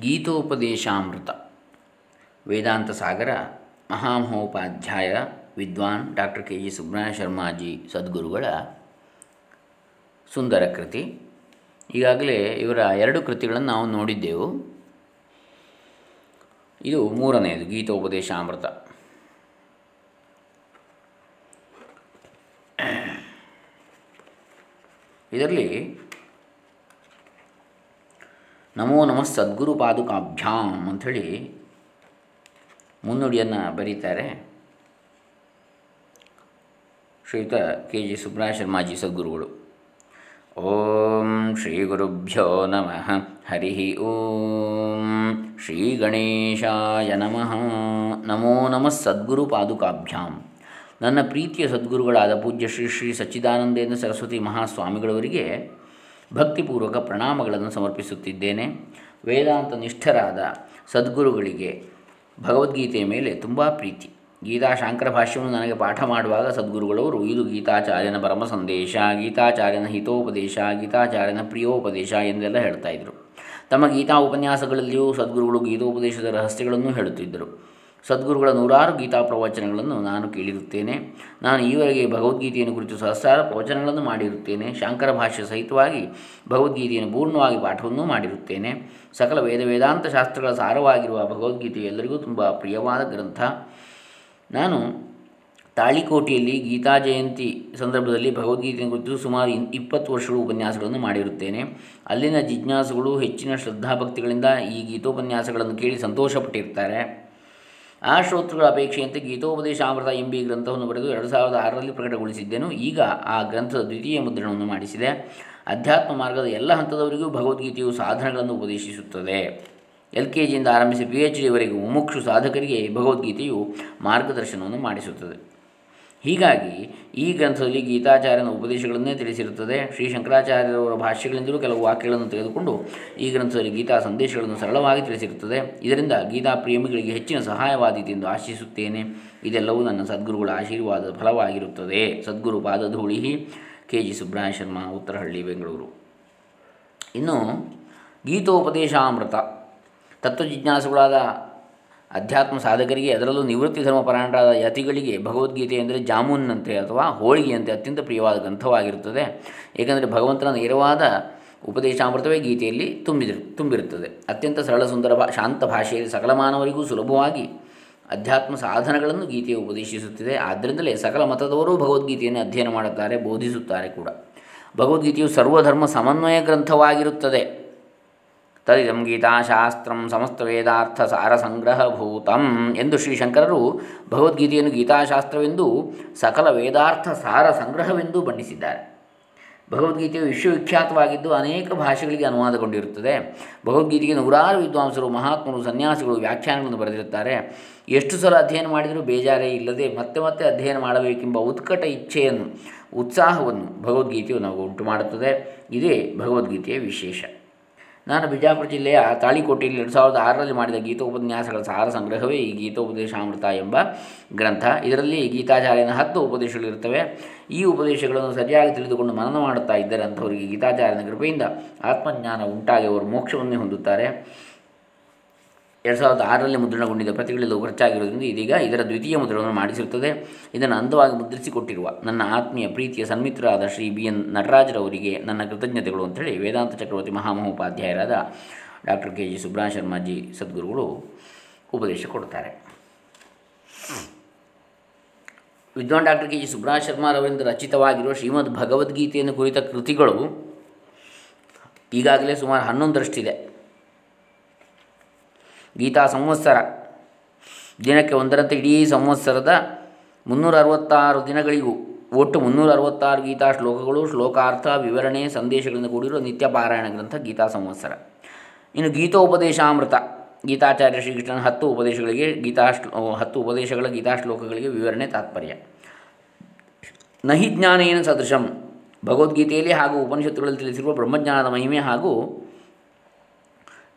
ಗೀತೋಪದೇಶಾಮೃತ. ವೇದಾಂತ ಸಾಗರ, ಮಹಾಮಹೋಪಾಧ್ಯಾಯ, ವಿದ್ವಾನ್ doctor K G Subrahmanya Sharmaji ಸದ್ಗುರುಗಳ ಸುಂದರ ಕೃತಿ. ಈಗಾಗಲೇ ಇವರ ಎರಡು ಕೃತಿಗಳನ್ನು ನಾವು ನೋಡಿದ್ದೆವು. ಇದು ಮೂರನೆಯದು, ಗೀತೋಪದೇಶಾಮೃತ. ಇದರಲ್ಲಿ ನಮೋ ನಮಃ ಸದ್ಗುರು ಪಾದುಕಾಭ್ಯಾಂ ಅಂಥೇಳಿ ಮುನ್ನುಡಿಯನ್ನು ಬರೀತಾರೆ. ಶ್ರೀಯುತ ಕೆ ಜಿ ಸುಬ್ರಹ ಶರ್ಮಾಜಿ ಸದ್ಗುರುಗಳು. ಓಂ ಶ್ರೀ ಗುರುಭ್ಯೋ ನಮಃ. ಹರಿ ಓಂ ಶ್ರೀ ಗಣೇಶಾಯ ನಮಃ. ನಮೋ ನಮಃ ಸದ್ಗುರು ಪಾದುಕಾಭ್ಯಾಂ. ನನ್ನ ಪ್ರೀತಿಯ ಸದ್ಗುರುಗಳಾದ ಪೂಜ್ಯ ಶ್ರೀ ಶ್ರೀ ಸಚ್ಚಿದಾನಂದೇಂದ್ರ ಸರಸ್ವತಿ ಮಹಾಸ್ವಾಮಿಗಳವರಿಗೆ ಭಕ್ತಿಪೂರ್ವಕ ಪ್ರಣಾಮಗಳನ್ನು ಸಮರ್ಪಿಸುತ್ತಿದ್ದೇನೆ. ವೇದಾಂತ ನಿಷ್ಠರಾದ ಸದ್ಗುರುಗಳಿಗೆ ಭಗವದ್ಗೀತೆಯ ಮೇಲೆ ತುಂಬ ಪ್ರೀತಿ. ಗೀತಾ ಶಾಂಕರ ಭಾಷ್ಯವನ್ನು ನನಗೆ ಪಾಠ ಮಾಡುವಾಗ ಸದ್ಗುರುಗಳವರು, ಇದು ಗೀತಾಚಾರ್ಯನ ಪರಮ ಸಂದೇಶ ಗೀತಾಚಾರ್ಯನ ಹಿತೋಪದೇಶ, ಗೀತಾಚಾರ್ಯನ ಪ್ರಿಯೋಪದೇಶ ಎಂದೆಲ್ಲ ಹೇಳ್ತಾಯಿದ್ರು ತಮ್ಮ ಗೀತಾ ಉಪನ್ಯಾಸಗಳಲ್ಲಿಯೂ ಸದ್ಗುರುಗಳು ಗೀತೋಪದೇಶದ ರಹಸ್ಯಗಳನ್ನು ಹೇಳುತ್ತಿದ್ದರು. ಸದ್ಗುರುಗಳ ನೂರಾರು ಗೀತಾ ಪ್ರವಚನಗಳನ್ನು ನಾನು ಕೇಳಿರುತ್ತೇನೆ. ನಾನು ಈವರೆಗೆ ಭಗವದ್ಗೀತೆಯನ್ನು ಕುರಿತು ಸಹಸ್ರಾರ ಪ್ರವಚನಗಳನ್ನು ಮಾಡಿರುತ್ತೇನೆ. ಶಾಂಕರ ಭಾಷ್ಯ ಸಹಿತವಾಗಿ ಭಗವದ್ಗೀತೆಯನ್ನು ಪೂರ್ಣವಾಗಿ ಪಾಠವನ್ನು ಮಾಡಿರುತ್ತೇನೆ. ಸಕಲ ವೇದ ವೇದಾಂತ ಶಾಸ್ತ್ರಗಳ ಸಾರವಾಗಿರುವ ಭಗವದ್ಗೀತೆ ಎಲ್ಲರಿಗೂ ತುಂಬ ಪ್ರಿಯವಾದ ಗ್ರಂಥ. ನಾನು ತಾಳಿಕೋಟೆಯಲ್ಲಿ ಗೀತಾ ಜಯಂತಿ ಸಂದರ್ಭದಲ್ಲಿ ಭಗವದ್ಗೀತೆಯನ್ನು ಕುರಿತು ಸುಮಾರು ಇಪ್ಪತ್ತು ವರ್ಷಗಳು ಉಪನ್ಯಾಸಗಳನ್ನು ಮಾಡಿರುತ್ತೇನೆ. ಅಲ್ಲಿನ ಜಿಜ್ಞಾಸುಗಳು, ಹೆಚ್ಚಿನ ಶ್ರದ್ಧಾಭಕ್ತಿಗಳಿಂದ ಈ ಗೀತೋಪನ್ಯಾಸಗಳನ್ನು ಕೇಳಿ ಸಂತೋಷಪಟ್ಟಿರ್ತಾರೆ. ಆ ಶ್ರೋತೃಗಳ ಅಪೇಕ್ಷೆಯಂತೆ ಗೀತೋಪದೇಶಾಮೃತ ಎಂಬಿ ಗ್ರಂಥವನ್ನು ಬರೆದು ಎರಡು ಸಾವಿರದ ಆರರಲ್ಲಿ ಪ್ರಕಟಗೊಳಿಸಿದ್ದೆನು. ಈಗ ಆ ಗ್ರಂಥದ ದ್ವಿತೀಯ ಮುದ್ರಣವನ್ನು ಮಾಡಿಸಿದೆ. ಅಧ್ಯಾತ್ಮ ಮಾರ್ಗದ ಎಲ್ಲ ಹಂತದವರಿಗೂ ಭಗವದ್ಗೀತೆಯು ಸಾಧನಗಳನ್ನು ಉಪದೇಶಿಸುತ್ತದೆ. ಎಲ್ ಕೆ ಜಿಯಿಂದ ಆರಂಭಿಸಿ ಪಿ ಎಚ್ ಡಿವರೆಗೂ ಮುಮುಕ್ಷು ಸಾಧಕರಿಗೆ ಭಗವದ್ಗೀತೆಯು ಮಾರ್ಗದರ್ಶನವನ್ನು ಮಾಡಿಸುತ್ತದೆ. ಹೀಗಾಗಿ ಈ ಗ್ರಂಥದಲ್ಲಿ ಗೀತಾಚಾರ್ಯನ ಉಪದೇಶಗಳನ್ನೇ ತಿಳಿಸಿರುತ್ತದೆ. ಶ್ರೀ ಶಂಕರಾಚಾರ್ಯರವರ ಭಾಷ್ಯಗಳಿಂದಲೂ ಕೆಲವು ವಾಕ್ಯಗಳನ್ನು ತೆಗೆದುಕೊಂಡು ಈ ಗ್ರಂಥದಲ್ಲಿ ಗೀತಾ ಸಂದೇಶಗಳನ್ನು ಸರಳವಾಗಿ ತಿಳಿಸಿರುತ್ತದೆ. ಇದರಿಂದ ಗೀತಾ ಪ್ರೇಮಿಗಳಿಗೆ ಹೆಚ್ಚಿನ ಸಹಾಯವಾದೀತು ಎಂದು ಆಶಿಸುತ್ತೇನೆ. ಇದೆಲ್ಲವೂ ನನ್ನ ಸದ್ಗುರುಗಳ ಆಶೀರ್ವಾದದ ಫಲವಾಗಿರುತ್ತದೆ. ಸದ್ಗುರು ಪಾದಧೂಳಿ, ಕೆ. ಜಿ. ಸುಬ್ರಹ್ಮಣ್ಯ ಶರ್ಮ, ಉತ್ತರಹಳ್ಳಿ, ಬೆಂಗಳೂರು. ಇನ್ನು ಗೀತೋಪದೇಶಾಮೃತ, ತತ್ವಜಿಜ್ಞಾಸುಗಳಾದ ಅಧ್ಯಾತ್ಮ ಸಾಧಕರಿಗೆ ಅದರಲ್ಲೂ ನಿವೃತ್ತಿ ಧರ್ಮಪರಾಯಣರಾದ ಯತಿಗಳಿಗೆ ಭಗವದ್ಗೀತೆ ಎಂದರೆ ಜಾಮೂನ್ನಂತೆ ಅಥವಾ ಹೋಳಿಗೆಯಂತೆ ಅತ್ಯಂತ ಪ್ರಿಯವಾದ ಗ್ರಂಥವಾಗಿರುತ್ತದೆ. ಏಕೆಂದರೆ ಭಗವಂತನ ನೇರವಾದ ಉಪದೇಶಾಮೃತವೇ ಗೀತೆಯಲ್ಲಿ ತುಂಬಿದಿರು, ತುಂಬಿರುತ್ತದೆ. ಅತ್ಯಂತ ಸರಳ ಸುಂದರ ಭಾ, ಶಾಂತ ಭಾಷೆಯಲ್ಲಿ ಸಕಲ ಮಾನವರಿಗೂ ಸುಲಭವಾಗಿ ಅಧ್ಯಾತ್ಮ ಸಾಧನಗಳನ್ನು ಗೀತೆಯು ಉಪದೇಶಿಸುತ್ತಿದೆ. ಆದ್ದರಿಂದಲೇ ಸಕಲ ಮತದವರು ಭಗವದ್ಗೀತೆಯನ್ನು ಅಧ್ಯಯನ ಮಾಡುತ್ತಾರೆ, ಬೋಧಿಸುತ್ತಾರೆ ಕೂಡ. ಭಗವದ್ಗೀತೆಯು ಸರ್ವಧರ್ಮ ಸಮನ್ವಯ ಗ್ರಂಥವಾಗಿರುತ್ತದೆ. ತದಿದಂ ಗೀತಾಶಾಸ್ತ್ರಂ ಸಮಸ್ತ ವೇದಾರ್ಥ ಸಾರ ಸಂಗ್ರಹಭೂತಂ ಎಂದು ಶ್ರೀಶಂಕರರು ಭಗವದ್ಗೀತೆಯನ್ನು ಗೀತಾಶಾಸ್ತ್ರವೆಂದು, ಸಕಲ ವೇದಾರ್ಥ ಸಾರ ಸಂಗ್ರಹವೆಂದು ಬಣ್ಣಿಸಿದ್ದಾರೆ. ಭಗವದ್ಗೀತೆಯು ವಿಶ್ವವಿಖ್ಯಾತವಾಗಿದ್ದು ಅನೇಕ ಭಾಷೆಗಳಿಗೆ ಅನುವಾದಗೊಂಡಿರುತ್ತದೆ. ಭಗವದ್ಗೀತೆಗೆ ನೂರಾರು ವಿದ್ವಾಂಸರು, ಮಹಾತ್ಮರು, ಸನ್ಯಾಸಿಗಳು ವ್ಯಾಖ್ಯಾನಗಳನ್ನು ಬರೆದಿರುತ್ತಾರೆ. ಎಷ್ಟು ಸಲ ಅಧ್ಯಯನ ಮಾಡಿದರೂ ಬೇಜಾರೇ ಇಲ್ಲದೆ ಮತ್ತೆ ಮತ್ತೆ ಅಧ್ಯಯನ ಮಾಡಬೇಕೆಂಬ ಉತ್ಕಟ ಇಚ್ಛೆಯನ್ನು, ಉತ್ಸಾಹವನ್ನು ಭಗವದ್ಗೀತೆಯು ನಾವು ಉಂಟು ಮಾಡುತ್ತದೆ ಇದೇ ಭಗವದ್ಗೀತೆಯ ವಿಶೇಷ. ನಾನು ಬಿಜಾಪುರ ಜಿಲ್ಲೆಯ ತಾಳಿಕೋಟೆಯಲ್ಲಿ ಎರಡು ಸಾವಿರದ ಆರರಲ್ಲಿ ಮಾಡಿದ ಗೀತೋಪನ್ಯಾಸಗಳ ಸಾರ ಸಂಗ್ರಹವೇ ಈ ಗೀತೋಪದೇಶಾಮೃತ ಎಂಬ ಗ್ರಂಥ. ಇದರಲ್ಲಿ ಗೀತಾಚಾರ್ಯನ ಹತ್ತು ಉಪದೇಶಗಳಿರುತ್ತವೆ ಈ ಉಪದೇಶಗಳನ್ನು ಸರಿಯಾಗಿ ತಿಳಿದುಕೊಂಡು ಮನನ ಮಾಡುತ್ತಾ ಇದ್ದರೆ ಅಂಥವರಿಗೆ ಗೀತಾಚಾರ್ಯನ ಕೃಪೆಯಿಂದ ಆತ್ಮಜ್ಞಾನ ಉಂಟಾಗಿ ಅವರು ಮೋಕ್ಷವನ್ನೇ ಹೊಂದುತ್ತಾರೆ. ಎರಡು ಸಾವಿರದ ಆರರಲ್ಲಿ ಮುದ್ರಣಗೊಂಡಿದ್ದ ಪ್ರತಿಗಳಲ್ಲೂ ಖರ್ಚಾಗಿರುವುದರಿಂದ ಇದೀಗ ಇದರ ದ್ವಿತೀಯ ಮುದ್ರಣವನ್ನು ಮಾಡಿಸಿರುತ್ತದೆ. ಇದನ್ನು ಅಂದವಾಗಿ ಮುದ್ರಿಸಿಕೊಟ್ಟಿರುವ ನನ್ನ ಆತ್ಮೀಯ ಪ್ರೀತಿಯ ಸನ್ಮಿತ್ರರಾದ ಶ್ರೀ ಬಿ ಎನ್ ನಟರಾಜರವರಿಗೆ ನನ್ನ ಕೃತಜ್ಞತೆಗಳು ಅಂಥೇಳಿ ವೇದಾಂತ ಚಕ್ರವರ್ತಿ ಮಹಾಮಹೋಪಾಧ್ಯಾಯರಾದ doctor K G Subrah Sharmaji ಸದ್ಗುರುಗಳು ಉಪದೇಶ ಕೊಡುತ್ತಾರೆ. ವಿದ್ವಾನ್ ಡಾಕ್ಟರ್ ಕೆ ಜಿ ಸುಬ್ರಹ ಶರ್ಮಾರವರಿಂದ ರಚಿತವಾಗಿರುವ ಶ್ರೀಮದ್ ಭಗವದ್ಗೀತೆಯನ್ನು ಕುರಿತ ಕೃತಿಗಳು ಈಗಾಗಲೇ ಸುಮಾರು ಹನ್ನೊಂದರಷ್ಟಿದೆ. ಗೀತಾ ಸಂವತ್ಸರ. ದಿನಕ್ಕೆ ಒಂದರಂತೆ ಇಡೀ ಸಂವತ್ಸರದ ಮುನ್ನೂರ ಅರವತ್ತಾರು ದಿನಗಳಿಗೂ ಒಟ್ಟು ಮುನ್ನೂರ ಅರವತ್ತಾರು ಗೀತಾ ಶ್ಲೋಕಗಳು, ಶ್ಲೋಕಾರ್ಥ, ವಿವರಣೆ, ಸಂದೇಶಗಳಿಂದ ಕೂಡಿರುವ ನಿತ್ಯ ಪಾರಾಯಣ ಗ್ರಂಥ ಗೀತಾ ಸಂವತ್ಸರ. ಇನ್ನು ಗೀತೋಪದೇಶಾಮೃತ. ಗೀತಾಚಾರ್ಯ ಶ್ರೀಕೃಷ್ಣನ ಹತ್ತು ಉಪದೇಶಗಳಿಗೆ ಗೀತಾ ಶ್ಲೋ, ಹತ್ತು ಉಪದೇಶಗಳ ಗೀತಾ ಶ್ಲೋಕಗಳಿಗೆ ವಿವರಣೆ ತಾತ್ಪರ್ಯ. ನಹಿ ಜ್ಞಾನೇನ ಸದೃಶಂ. ಭಗವದ್ಗೀತೆಯಲ್ಲಿ ಹಾಗೂ ಉಪನಿಷತ್ತುಗಳಲ್ಲಿ ತಿಳಿಸಿರುವ ಬ್ರಹ್ಮಜ್ಞಾನದ ಮಹಿಮೆ ಹಾಗೂ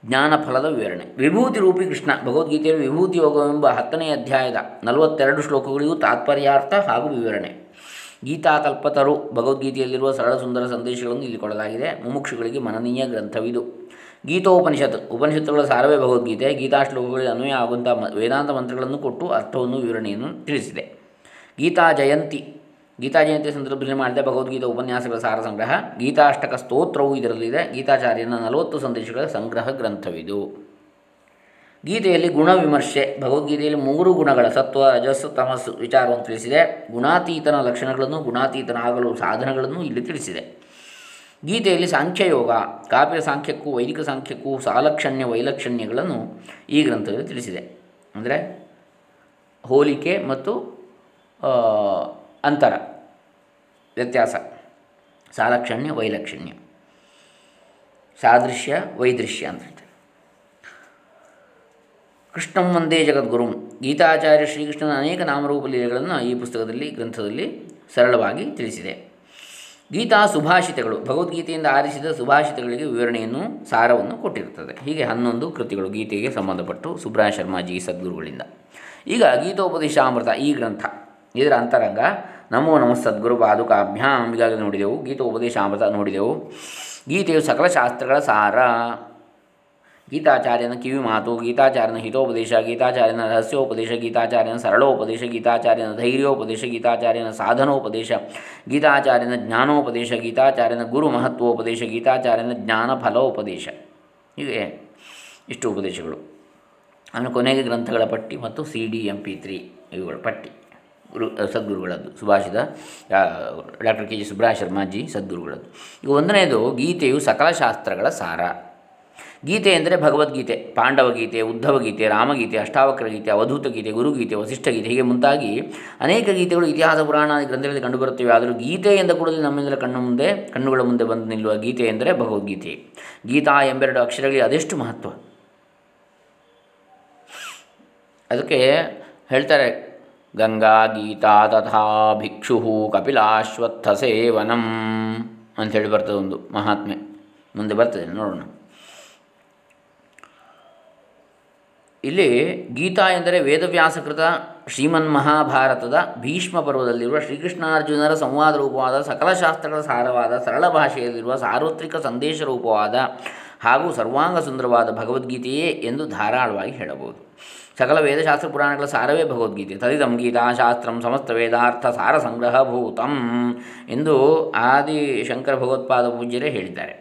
ಜ್ಞಾನಫಲದ ವಿವರಣೆ. ವಿಭೂತಿ ರೂಪಿ ಕೃಷ್ಣ, ಭಗವದ್ಗೀತೆಯಲ್ಲಿ ವಿಭೂತಿ ಯೋಗವೆಂಬ ಹತ್ತನೇ ಅಧ್ಯಾಯದ ನಲವತ್ತೆರಡು ಶ್ಲೋಕಗಳಿಗೂ ತಾತ್ಪರ್ಯಾರ್ಥ ಹಾಗೂ ವಿವರಣೆ. ಗೀತಾ ಕಲ್ಪತರು ಭಗವದ್ಗೀತೆಯಲ್ಲಿರುವ ಸರಳ ಸುಂದರ ಸಂದೇಶಗಳನ್ನು ಇಲ್ಲಿ ಕೊಡಲಾಗಿದೆ. ಮುಮುಕ್ಷುಗಳಿಗೆ ಮನನೀಯ ಗ್ರಂಥವಿದು. ಗೀತೋಪನಿಷತ್, ಉಪನಿಷತ್ತುಗಳ ಸಾರವೇ ಭಗವದ್ಗೀತೆ. ಗೀತಾ ಶ್ಲೋಕಗಳಿಗೆ ಅನ್ವಯ ಆಗುವಂಥ ವೇದಾಂತ ಮಂತ್ರಗಳನ್ನು ಕೊಟ್ಟು ಅರ್ಥವನ್ನು ವಿವರಣೆಯನ್ನು ತಿಳಿಸಿದೆ. ಗೀತಾ ಜಯಂತಿ ಗೀತಾ ಜಯಂತಿ ಸಂದರ್ಭದಲ್ಲಿ ಮಾಡಿದ ಭಗವದ್ಗೀತಾ ಉಪನ್ಯಾಸಗಳ ಸಾರ ಸಂಗ್ರಹ, ಗೀತಾಷ್ಟಕ ಸ್ತೋತ್ರವು ಇದರಲ್ಲಿದೆ. ಗೀತಾಚಾರ್ಯನ ನಲವತ್ತು ಸಂದೇಶಗಳ ಸಂಗ್ರಹ ಗ್ರಂಥವಿದು. ಗೀತೆಯಲ್ಲಿ ಗುಣ ವಿಮರ್ಶೆ, ಭಗವದ್ಗೀತೆಯಲ್ಲಿ ಮೂರು ಗುಣಗಳ ಸತ್ವ, ರಜಸ್ಸು, ತಮಸ್ಸು ವಿಚಾರವನ್ನು ತಿಳಿಸಿದೆ. ಗುಣಾತೀತನ ಲಕ್ಷಣಗಳನ್ನು ಗುಣಾತೀತನ ಆಗಲು ಸಾಧನಗಳನ್ನು ಇಲ್ಲಿ ತಿಳಿಸಿದೆ. ಗೀತೆಯಲ್ಲಿ ಸಾಂಖ್ಯಯೋಗ, ಕಾವ್ಯ ಸಾಂಖ್ಯಕ್ಕೂ, ವೈದಿಕ ಸಾಂಖ್ಯಕ್ಕೂ ಸಾಲಕ್ಷಣ್ಯ, ವೈಲಕ್ಷಣ್ಯಗಳನ್ನು ಈ ಗ್ರಂಥದಲ್ಲಿ ತಿಳಿಸಿದೆ. ಅಂದರೆ ಹೋಲಿಕೆ ಮತ್ತು ಅಂತರ. ವ್ಯತ್ಯಾಸ. ಸಾಲಕ್ಷಣ್ಯ, ವೈಲಕ್ಷಣ್ಯ. ಸಾದೃಶ್ಯ, ವೈದೃಶ್ಯ ಅಂತ ಹೇಳ್ತಾರೆ. ಕೃಷ್ಣಂ ವಂದೇ ಜಗದ್ಗುರು. ಗೀತಾಚಾರ್ಯ ಶ್ರೀಕೃಷ್ಣನ ಅನೇಕ ನಾಮರೂಪ ಲೀಲೆಗಳನ್ನು ಈ ಪುಸ್ತಕದಲ್ಲಿ, ಗ್ರಂಥದಲ್ಲಿ ಸರಳವಾಗಿ ತಿಳಿಸಿದೆ. ಗೀತಾ ಸುಭಾಷಿತಗಳು. ಭಗವದ್ಗೀತೆಯಿಂದ ಆರಿಸಿದ ಸುಭಾಷಿತಗಳಿಗೆ ವಿವರಣೆಯನ್ನು, ಸಾರವನ್ನು ಕೊಟ್ಟಿರುತ್ತದೆ. ಹೀಗೆ ಹನ್ನೊಂದು ಕೃತಿಗಳು ಗೀತೆಗೆ ಸಂಬಂಧಪಟ್ಟು ಸುಬ್ರಹ ಶರ್ಮಾಜಿ ಸದ್ಗುರುಗಳಿಂದ. ಈಗ ಗೀತೋಪದೇಶಾಮೃತ ಈ ಗ್ರಂಥ. ಇದರ ಅಂತರಂಗ ನಮೋ ನಮಃ ಸದ್ಗುರು ಪಾದುಕಾಭ್ಯಾಮ್ ಈಗಾಗಲೇ ನೋಡಿದೆವು ಗೀತೋಪದೇಶಾಮೃತ ನೋಡಿದೆವು. ಗೀತೆಯು ಸಕಲ ಶಾಸ್ತ್ರಗಳ ಸಾರ. ಗೀತಾಚಾರ್ಯನ ಕಿವಿ ಮಾತು, ಗೀತಾಚಾರ್ಯನ ಹಿತೋಪದೇಶ, ಗೀತಾಚಾರ್ಯನ ರಹಸ್ಯೋಪದೇಶ, ಗೀತಾಚಾರ್ಯನ ಸರಳೋಪದೇಶ, ಗೀತಾಚಾರ್ಯನ ಧೈರ್ಯೋಪದೇಶ, ಗೀತಾಚಾರ್ಯನ ಸಾಧನೋಪದೇಶ, ಗೀತಾಚಾರ್ಯನ ಜ್ಞಾನೋಪದೇಶ, ಗೀತಾಚಾರ್ಯನ ಗುರು ಮಹತ್ವೋಪದೇಶ, ಗೀತಾಚಾರ್ಯನ ಜ್ಞಾನ ಫಲೋಪದೇಶ. ಹೀಗೆ ಇಷ್ಟು ಉಪದೇಶಗಳು. ಆಮೇಲೆ ಕೊನೆಗೆ ಗ್ರಂಥಗಳ ಪಟ್ಟಿ ಮತ್ತು C D M P three ಇವುಗಳ ಪಟ್ಟಿ. ಗುರು ಸದ್ಗುರುಗಳದ್ದು, ಸುಭಾಷಿತ doctor K G Subrah Sharmaji ಸದ್ಗುರುಗಳದ್ದು. ಈಗ ಒಂದನೇದು ಗೀತೆಯು ಸಕಲ ಶಾಸ್ತ್ರಗಳ ಸಾರ. ಗೀತೆ ಎಂದರೆ ಭಗವದ್ಗೀತೆ, ಪಾಂಡವಗೀತೆ, ಉದ್ಧವಗೀತೆ ಉದ್ಧವ ಗೀತೆ ರಾಮಗೀತೆ ಅಷ್ಟಾವಕ್ರ ಗೀತೆ ಅವಧೂತ ಗೀತೆ ಗುರುಗೀತೆ, ವಸಿಷ್ಠಗೀತೆ, ಹೀಗೆ ಮುಂತಾಗಿ ಅನೇಕ ಗೀತೆಗಳು ಇತಿಹಾಸ, ಪುರಾಣ ಗ್ರಂಥಗಳಲ್ಲಿ ಕಂಡುಬರುತ್ತವೆ. ಆದರೂ ಗೀತೆ ಎಂದ ಕೂಡಲೇ ನಮ್ಮಿಂದ ಕಣ್ಣು ಮುಂದೆ, ಕಣ್ಣುಗಳ ಮುಂದೆ ಬಂದು ನಿಲ್ಲುವ ಗೀತೆ ಎಂದರೆ ಭಗವದ್ಗೀತೆ. ಗೀತಾ ಎಂಬೆರಡು ಅಕ್ಷರಗಳಿಗೆ ಅದೆಷ್ಟು ಮಹತ್ವ? ಅದಕ್ಕೆ ಹೇಳ್ತಾರೆ ಗಂಗಾ ಗೀತಾ ತಥಾ ಭಿಕ್ಷು ಕಪಿಲಾಶ್ವತ್ಥ ಸೇವನಂ ಅಂಥೇಳಿ ಬರ್ತದೆ ಒಂದು ಮಹಾತ್ಮೆ. ಮುಂದೆ ಬರ್ತದೆ, ನೋಡೋಣ. ಇಲ್ಲಿ ಗೀತಾ ಎಂದರೆ ವೇದವ್ಯಾಸಕೃತ ಶ್ರೀಮನ್ ಮಹಾಭಾರತದ ಭೀಷ್ಮ ಪರ್ವದಲ್ಲಿರುವ ಶ್ರೀಕೃಷ್ಣಾರ್ಜುನರ ಸಂವಾದ ರೂಪವಾದ ಸಕಲ ಶಾಸ್ತ್ರಗಳ ಸಾರವಾದ ಸರಳ ಭಾಷೆಯಲ್ಲಿರುವ ಸಾರ್ವತ್ರಿಕ ಸಂದೇಶ ರೂಪವಾದ ಹಾಗೂ ಸರ್ವಾಂಗ ಸುಂದರವಾದ ಭಗವದ್ಗೀತೆಯೇ ಎಂದು ಧಾರಾಳವಾಗಿ ಹೇಳಬಹುದು. ಸಕಲ ವೇದಶಾಸ್ತ್ರ ಪುರಾಣಗಳ ಸಾರವೇ ಭಗವದ್ಗೀತೆ ತದಿದಂ ಗೀತಾಶಾಸ್ತ್ರಂ ಸಮಸ್ತ ವೇದಾರ್ಥ ಸಾರ ಸಂಗ್ರಹಭೂತಂ ಎಂದು ಆದಿ ಶಂಕರ ಭಗವತ್ಪಾದ ಪೂಜ್ಯರೇ ಹೇಳಿದ್ದಾರೆ.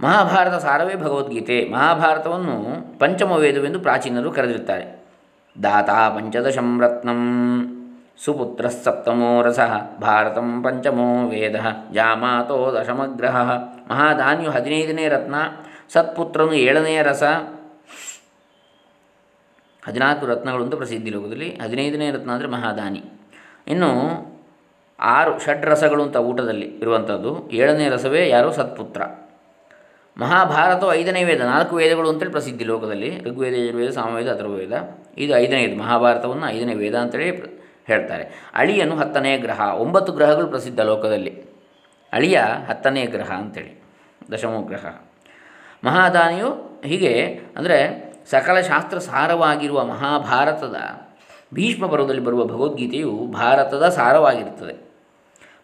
ಮಹಾಭಾರತ ಸಾರವೇ ಭಗವದ್ಗೀತೆ ಮಹಾಭಾರತವನ್ನು ಪಂಚಮ ವೇದವೆಂದು ಪ್ರಾಚೀನರು ಕರೆದಿರುತ್ತಾರೆ. ದಾತಾ ಪಂಚದಶಂ ರತ್ನಂ, ಸುಪುತ್ರ ಸಪ್ತಮೋ ರಸ, ಭಾರತಂ ಪಂಚಮೋ ವೇದ, ಜಾಮಾತೋ ದಶಮಗ್ರಹ ಮಹಾದಾನ್ಯು ಹದಿನೈದನೇ ರತ್ನ, ಸತ್ಪುತ್ರನು ಏಳನೆಯ ರಸ ಹದಿನಾಲ್ಕು ರತ್ನಗಳು ಅಂತ ಪ್ರಸಿದ್ಧಿ ಲೋಕದಲ್ಲಿ ಹದಿನೈದನೇ ರತ್ನ ಅಂದರೆ ಮಹಾದಾನಿ. ಇನ್ನು ಆರು ಷಡ್ ರಸಗಳು ಅಂತ ಊಟದಲ್ಲಿ ಇರುವಂಥದ್ದು ಏಳನೇ ರಸವೇ ಯಾರು? ಸತ್ಪುತ್ರ. ಮಹಾಭಾರತವು ಐದನೇ ವೇದ. ನಾಲ್ಕು ವೇದಗಳು ಅಂತೇಳಿ ಪ್ರಸಿದ್ಧಿ ಲೋಕದಲ್ಲಿ. ಋಗ್ವೇದ, ಯಜುರ್ವೇದ, ಸಾಮವೇದ ಅಥರ್ವೇದ ಇದು ಐದನೇದು. ಮಹಾಭಾರತವನ್ನು ಐದನೇ ವೇದ ಅಂತೇಳಿ ಹೇಳ್ತಾರೆ. ಅಳಿಯನು ಹತ್ತನೇ ಗ್ರಹ. ಒಂಬತ್ತು ಗ್ರಹಗಳು ಪ್ರಸಿದ್ಧ ಲೋಕದಲ್ಲಿ. ಅಳಿಯ ಹತ್ತನೇ ಗ್ರಹ ಅಂತೇಳಿ. ದಶಮೋ ಗ್ರಹ ಮಹಾದಾನಿಯು ಹೀಗೆ ಅಂದರೆ ಸಕಲ ಶಾಸ್ತ್ರ ಸಾರವಾಗಿರುವ ಮಹಾಭಾರತದ ಭೀಷ್ಮ ಪರ್ವದಲ್ಲಿ ಬರುವ ಭಗವದ್ಗೀತೆಯು ಭಾರತದ ಸಾರವಾಗಿರುತ್ತದೆ.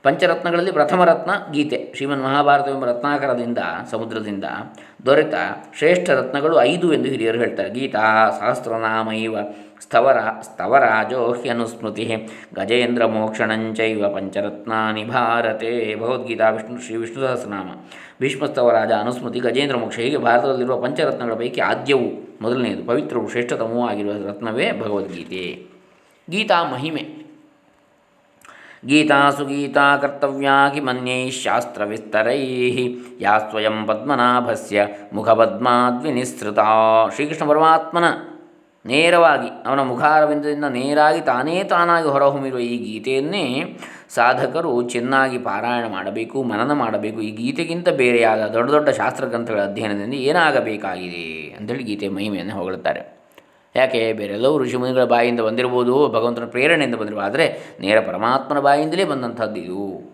ಪಂಚರತ್ನಗಳಲ್ಲಿ ಪ್ರಥಮ ರತ್ನ ಗೀತೆ, ಶ್ರೀಮನ್ ಮಹಾಭಾರತವೆಂಬ ರತ್ನಾಕರದಿಂದ, ಸಮುದ್ರದಿಂದ ದೊರೆತ ಶ್ರೇಷ್ಠ ರತ್ನಗಳು ಐದು ಎಂದು ಹಿರಿಯರು ಹೇಳ್ತಾರೆ. ಗೀತಾ, ಸಹಸ್ರನಾಮೈವ, ಸ್ಥವರ ಸ್ಥವರಾಜೋಹ್ಯನುಸ್ಮೃತಿ ಗಜೇಂದ್ರ ಮೋಕ್ಷಣಂಚೈವ ಪಂಚರತ್ನಾನಿ ಭಾರತೆ, ಭಗವದ್ಗೀತಾ, ವಿಷ್ಣು, ಶ್ರೀ ವಿಷ್ಣು ಸಹಸ್ರನಾಮ ಭೀಷ್ಮಸ್ತವರಾಜ ಅನುಸ್ಮೃತಿ, ಗಜೇಂದ್ರ ಮೋಕ್ಷ ಹೀಗೆ ಭಾರತದಲ್ಲಿರುವ ಪಂಚರತ್ನಗಳ ಪೈಕಿ ಆದ್ಯವು ಮೊದಲನೆಯದು ಪವಿತ್ರವು ಶ್ರೇಷ್ಠತಮವೂ ಆಗಿರುವ ರತ್ನವೇ ಭಗವದ್ಗೀತೆ. ಗೀತಾ ಮಹಿಮೆ. ಗೀತಾಸು ಗೀತಾ ಕರ್ತವ್ಯಾ ಶಾಸ್ತ್ರವಿಸ್ತರೈ. ಯಾ ಸ್ವಯಂ ಪದ್ಮನಾಭಸ್ಯ ಮುಖಪದ್ಮಾದ್ವಿನಿಸೃತ. ಶ್ರೀಕೃಷ್ಣ ಪರಮಾತ್ಮನ ನೇರವಾಗಿ ಅವನ ಮುಖಾರವಿಂದದಿಂದ ನೇರಾಗಿ ತಾನೇ ತಾನಾಗಿ ಹೊರಹೊಮ್ಮಿರುವ ಈ ಗೀತೆಯನ್ನೇ ಸಾಧಕರು ಚೆನ್ನಾಗಿ ಪಾರಾಯಣ ಮಾಡಬೇಕು, ಮನನ ಮಾಡಬೇಕು, ಈ ಗೀತೆಗಿಂತ ಬೇರೆಯಾದ ದೊಡ್ಡ ದೊಡ್ಡ ಶಾಸ್ತ್ರ ಗ್ರಂಥಗಳ ಅಧ್ಯಯನದಿಂದ ಏನಾಗಬೇಕಾಗಿದೆ ಅಂತೇಳಿ ಗೀತೆ ಮಹಿಮೆಯನ್ನು ಹೊಗಳುತ್ತಾರೆ. ಯಾಕೆ? ಬೇರೆಲ್ಲವೂ ಋಷಿಮುನಿಗಳ ಬಾಯಿಂದ ಬಂದಿರ್ಬೋದು ಭಗವಂತನ ಪ್ರೇರಣೆಯಿಂದ ಬಂದಿರಬಹುದು ಆದರೆ ನೇರ ಪರಮಾತ್ಮನ ಬಾಯಿಂದಲೇ ಬಂದಂಥದ್ದು ಇದು.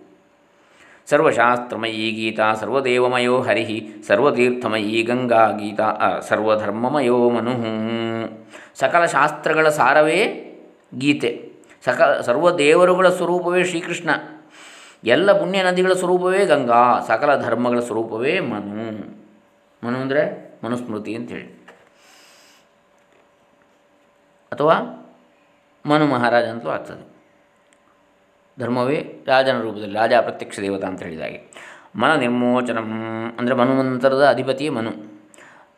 ಸರ್ವಶಾಸ್ತ್ರಮಯೀ ಗೀತಾ, ಸರ್ವದೇವಮಯೋ ಹರಿಹಿ, ಸರ್ವತೀರ್ಥಮಯೀ ಗಂಗಾ ಗೀತಾ ಸರ್ವಧರ್ಮಮಯೋ ಮನು. ಸಕಲ ಶಾಸ್ತ್ರಗಳ ಸಾರವೇ ಗೀತೆ. ಸಕ ಸರ್ವದೇವರುಗಳ ಸ್ವರೂಪವೇ ಶ್ರೀಕೃಷ್ಣ. ಎಲ್ಲ ಪುಣ್ಯ ನದಿಗಳ ಸ್ವರೂಪವೇ ಗಂಗಾ, ಸಕಲ ಧರ್ಮಗಳ ಸ್ವರೂಪವೇ ಮನು. ಮನು ಅಂದರೆ ಮನುಸ್ಮೃತಿ ಅಂತೇಳಿ. ಅಥವಾ ಮನು ಮಹಾರಾಜ ಅಂತಲೂ ಆಗ್ತದೆ. ಧರ್ಮವೇ ರಾಜನ ರೂಪದಲ್ಲಿ, ರಾಜ ಪ್ರತ್ಯಕ್ಷ ದೇವತಾ ಅಂತ ಹೇಳಿದಾಗೆ. ಮನ ನಿರ್ಮೋಚನಂ ಅಂದರೆ ಮನುಮಂತರದ ಅಧಿಪತಿ ಮನು.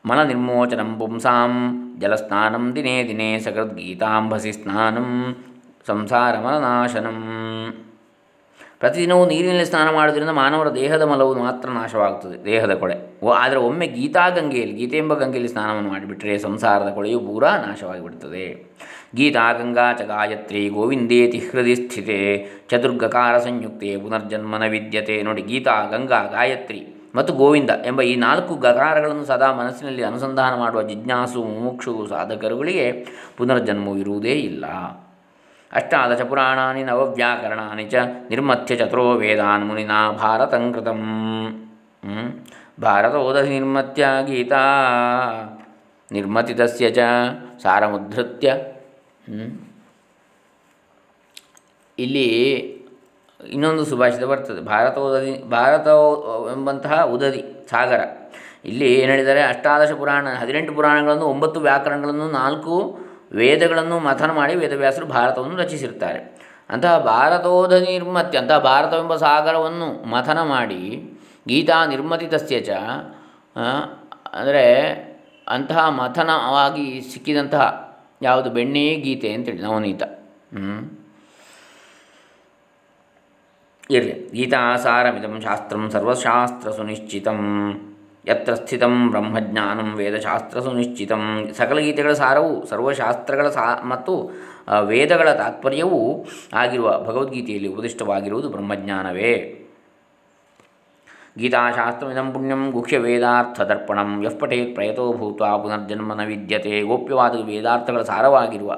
ಮನ ನಿರ್ಮೋಚನಂ ಪುಂಸಾಂ ಜಲಸ್ನಾನಂ ದಿನೇ ದಿನೇ ಸಕೃದ್ಗೀತಾಂಬಸಿ ಸ್ನಾನಂ ಸಂಸಾರ ಮಲನಾಶನಂ ಪ್ರತಿದಿನವೂ ನೀರಿನಲ್ಲಿ ಸ್ನಾನ ಮಾಡೋದ್ರಿಂದ ಮಾನವರ ದೇಹದ ಮಲವು ಮಾತ್ರ ನಾಶವಾಗುತ್ತದೆ, ದೇಹದ ಕೊಳೆ. ಆದರೆ ಒಮ್ಮೆ ಗೀತಾ ಗಂಗೆಯಲ್ಲಿ, ಗೀತೆ ಎಂಬ ಗಂಗೆಯಲ್ಲಿ ಸ್ನಾನವನ್ನು ಮಾಡಿಬಿಟ್ರೆ ಸಂಸಾರದ ಕೊಳೆಯು ಪೂರಾ ನಾಶವಾಗಿಬಿಡುತ್ತದೆ ಗೀತಾ ಗಂಗಾ ಚ ಗಾಯತ್ರಿ ಗೋವಿಂದೇತಿ ಹೃದಯ ಸ್ಥಿತೆ ಚತುರ್ಗಕಾರ ಸಂಯುಕ್ತೆ ಪುನರ್ಜನ್ಮನ ವಿದ್ಯತೆ. ನೋಡಿ, ಗೀತಾ, ಗಂಗಾ, ಗಾಯತ್ರಿ ಮತ್ತು ಗೋವಿಂದ ಎಂಬ ಈ ನಾಲ್ಕು ಗಕಾರಗಳನ್ನು ಸದಾ ಮನಸ್ಸಿನಲ್ಲಿ ಅನುಸಂಧಾನ ಮಾಡುವ ಜಿಜ್ಞಾಸು ಮುಮುಕ್ಷು ಸಾಧಕರುಗಳಿಗೆ ಪುನರ್ಜನ್ಮವು ಇರುವುದೇ ಇಲ್ಲ. ಅಷ್ಟಾದಶ ಪುರಾಣಾನಿ ನವವ್ಯಾಕರಣಾನಿ ಚ ನಿರ್ಮಥ್ಯ ಚತುರೋ ವೇದಾನ್ ಮುನಿನಾ ಭಾರತಂ ಕೃತಂ ಭಾರತೋದಸಿ ನಿರ್ಮತ್ಯ ಗೀತಾ ನಿರ್ಮತಿತಸ್ಯ ಚ ಸಾರಮುದ್ಧೃತ್ಯ ಇಲ್ಲಿ ಇನ್ನೊಂದು ಸುಭಾಷಿತ ಬರ್ತದೆ ಭಾರತ ಉದದಿ ಭಾರತ ಎಂಬಂತಹ ಉದದಿ, ಸಾಗರ. ಇಲ್ಲಿ ಏನು ಹೇಳಿದ್ದಾರೆ, ಅಷ್ಟಾದಶ ಪುರಾಣ, ಹದಿನೆಂಟು ಪುರಾಣಗಳನ್ನು, ಒಂಬತ್ತು ವ್ಯಾಕರಣಗಳನ್ನು, ನಾಲ್ಕು ವೇದಗಳನ್ನು ಮಥನ ಮಾಡಿ ವೇದವ್ಯಾಸರು ಭಾರತವನ್ನು ರಚಿಸಿರ್ತಾರೆ ಅಂತಹ ಭಾರತೋಧ ನಿರ್ಮತ್ಯ ಅಂತಹ ಭಾರತವೆಂಬ ಸಾಗರವನ್ನು ಮಥನ ಮಾಡಿ ಗೀತಾ ನಿರ್ಮತಿತಸ್ಯ ಚ ಅಂದರೆ ಅಂತಹ ಮಥನವಾಗಿ ಸಿಕ್ಕಿದಂತಹ ಯಾವುದು ಬೆಣ್ಣೆಯೇ ಗೀತೆ ಅಂತೇಳಿ, ನವನೀತ. ಇರಲಿ. ಗೀತಾಸಾರಮಿದಂ ಶಾಸ್ತ್ರಂ ಸರ್ವಶಾಸ್ತ್ರ ಸುನಿಶ್ಚಿತಂ. ಯತ್ರ ಸ್ಥಿತಂ ಬ್ರಹ್ಮಜ್ಞಾನಂ ವೇದಶಾಸ್ತ್ರ ಸುನಿಶ್ಚಿತಂ ಸಕಲ ಗೀತೆಗಳ ಸಾರವು, ಸರ್ವಶಾಸ್ತ್ರಗಳ ಸಾ, ಮತ್ತು ವೇದಗಳ ತಾತ್ಪರ್ಯವೂ ಆಗಿರುವ ಭಗವದ್ಗೀತೆಯಲ್ಲಿ ಉಪದಿಷ್ಟವಾಗಿರುವುದು ಬ್ರಹ್ಮಜ್ಞಾನವೇ. ಗೀತಾಶಾಸ್ತ್ರಮಿದಂ ಪುಣ್ಯಂ ವೇದಾರ್ಥದರ್ಪಣಂ, ಯಃ ಪಠೇತ್ ಪ್ರಯತೋ ಭೂತ್ವ ಪುನರ್ಜನ್ಮನ ವಿದ್ಯತೆ, ಗೋಪ್ಯವಾದ ವೇದಾರ್ಥಗಳ ಸಾರವಾಗಿರುವ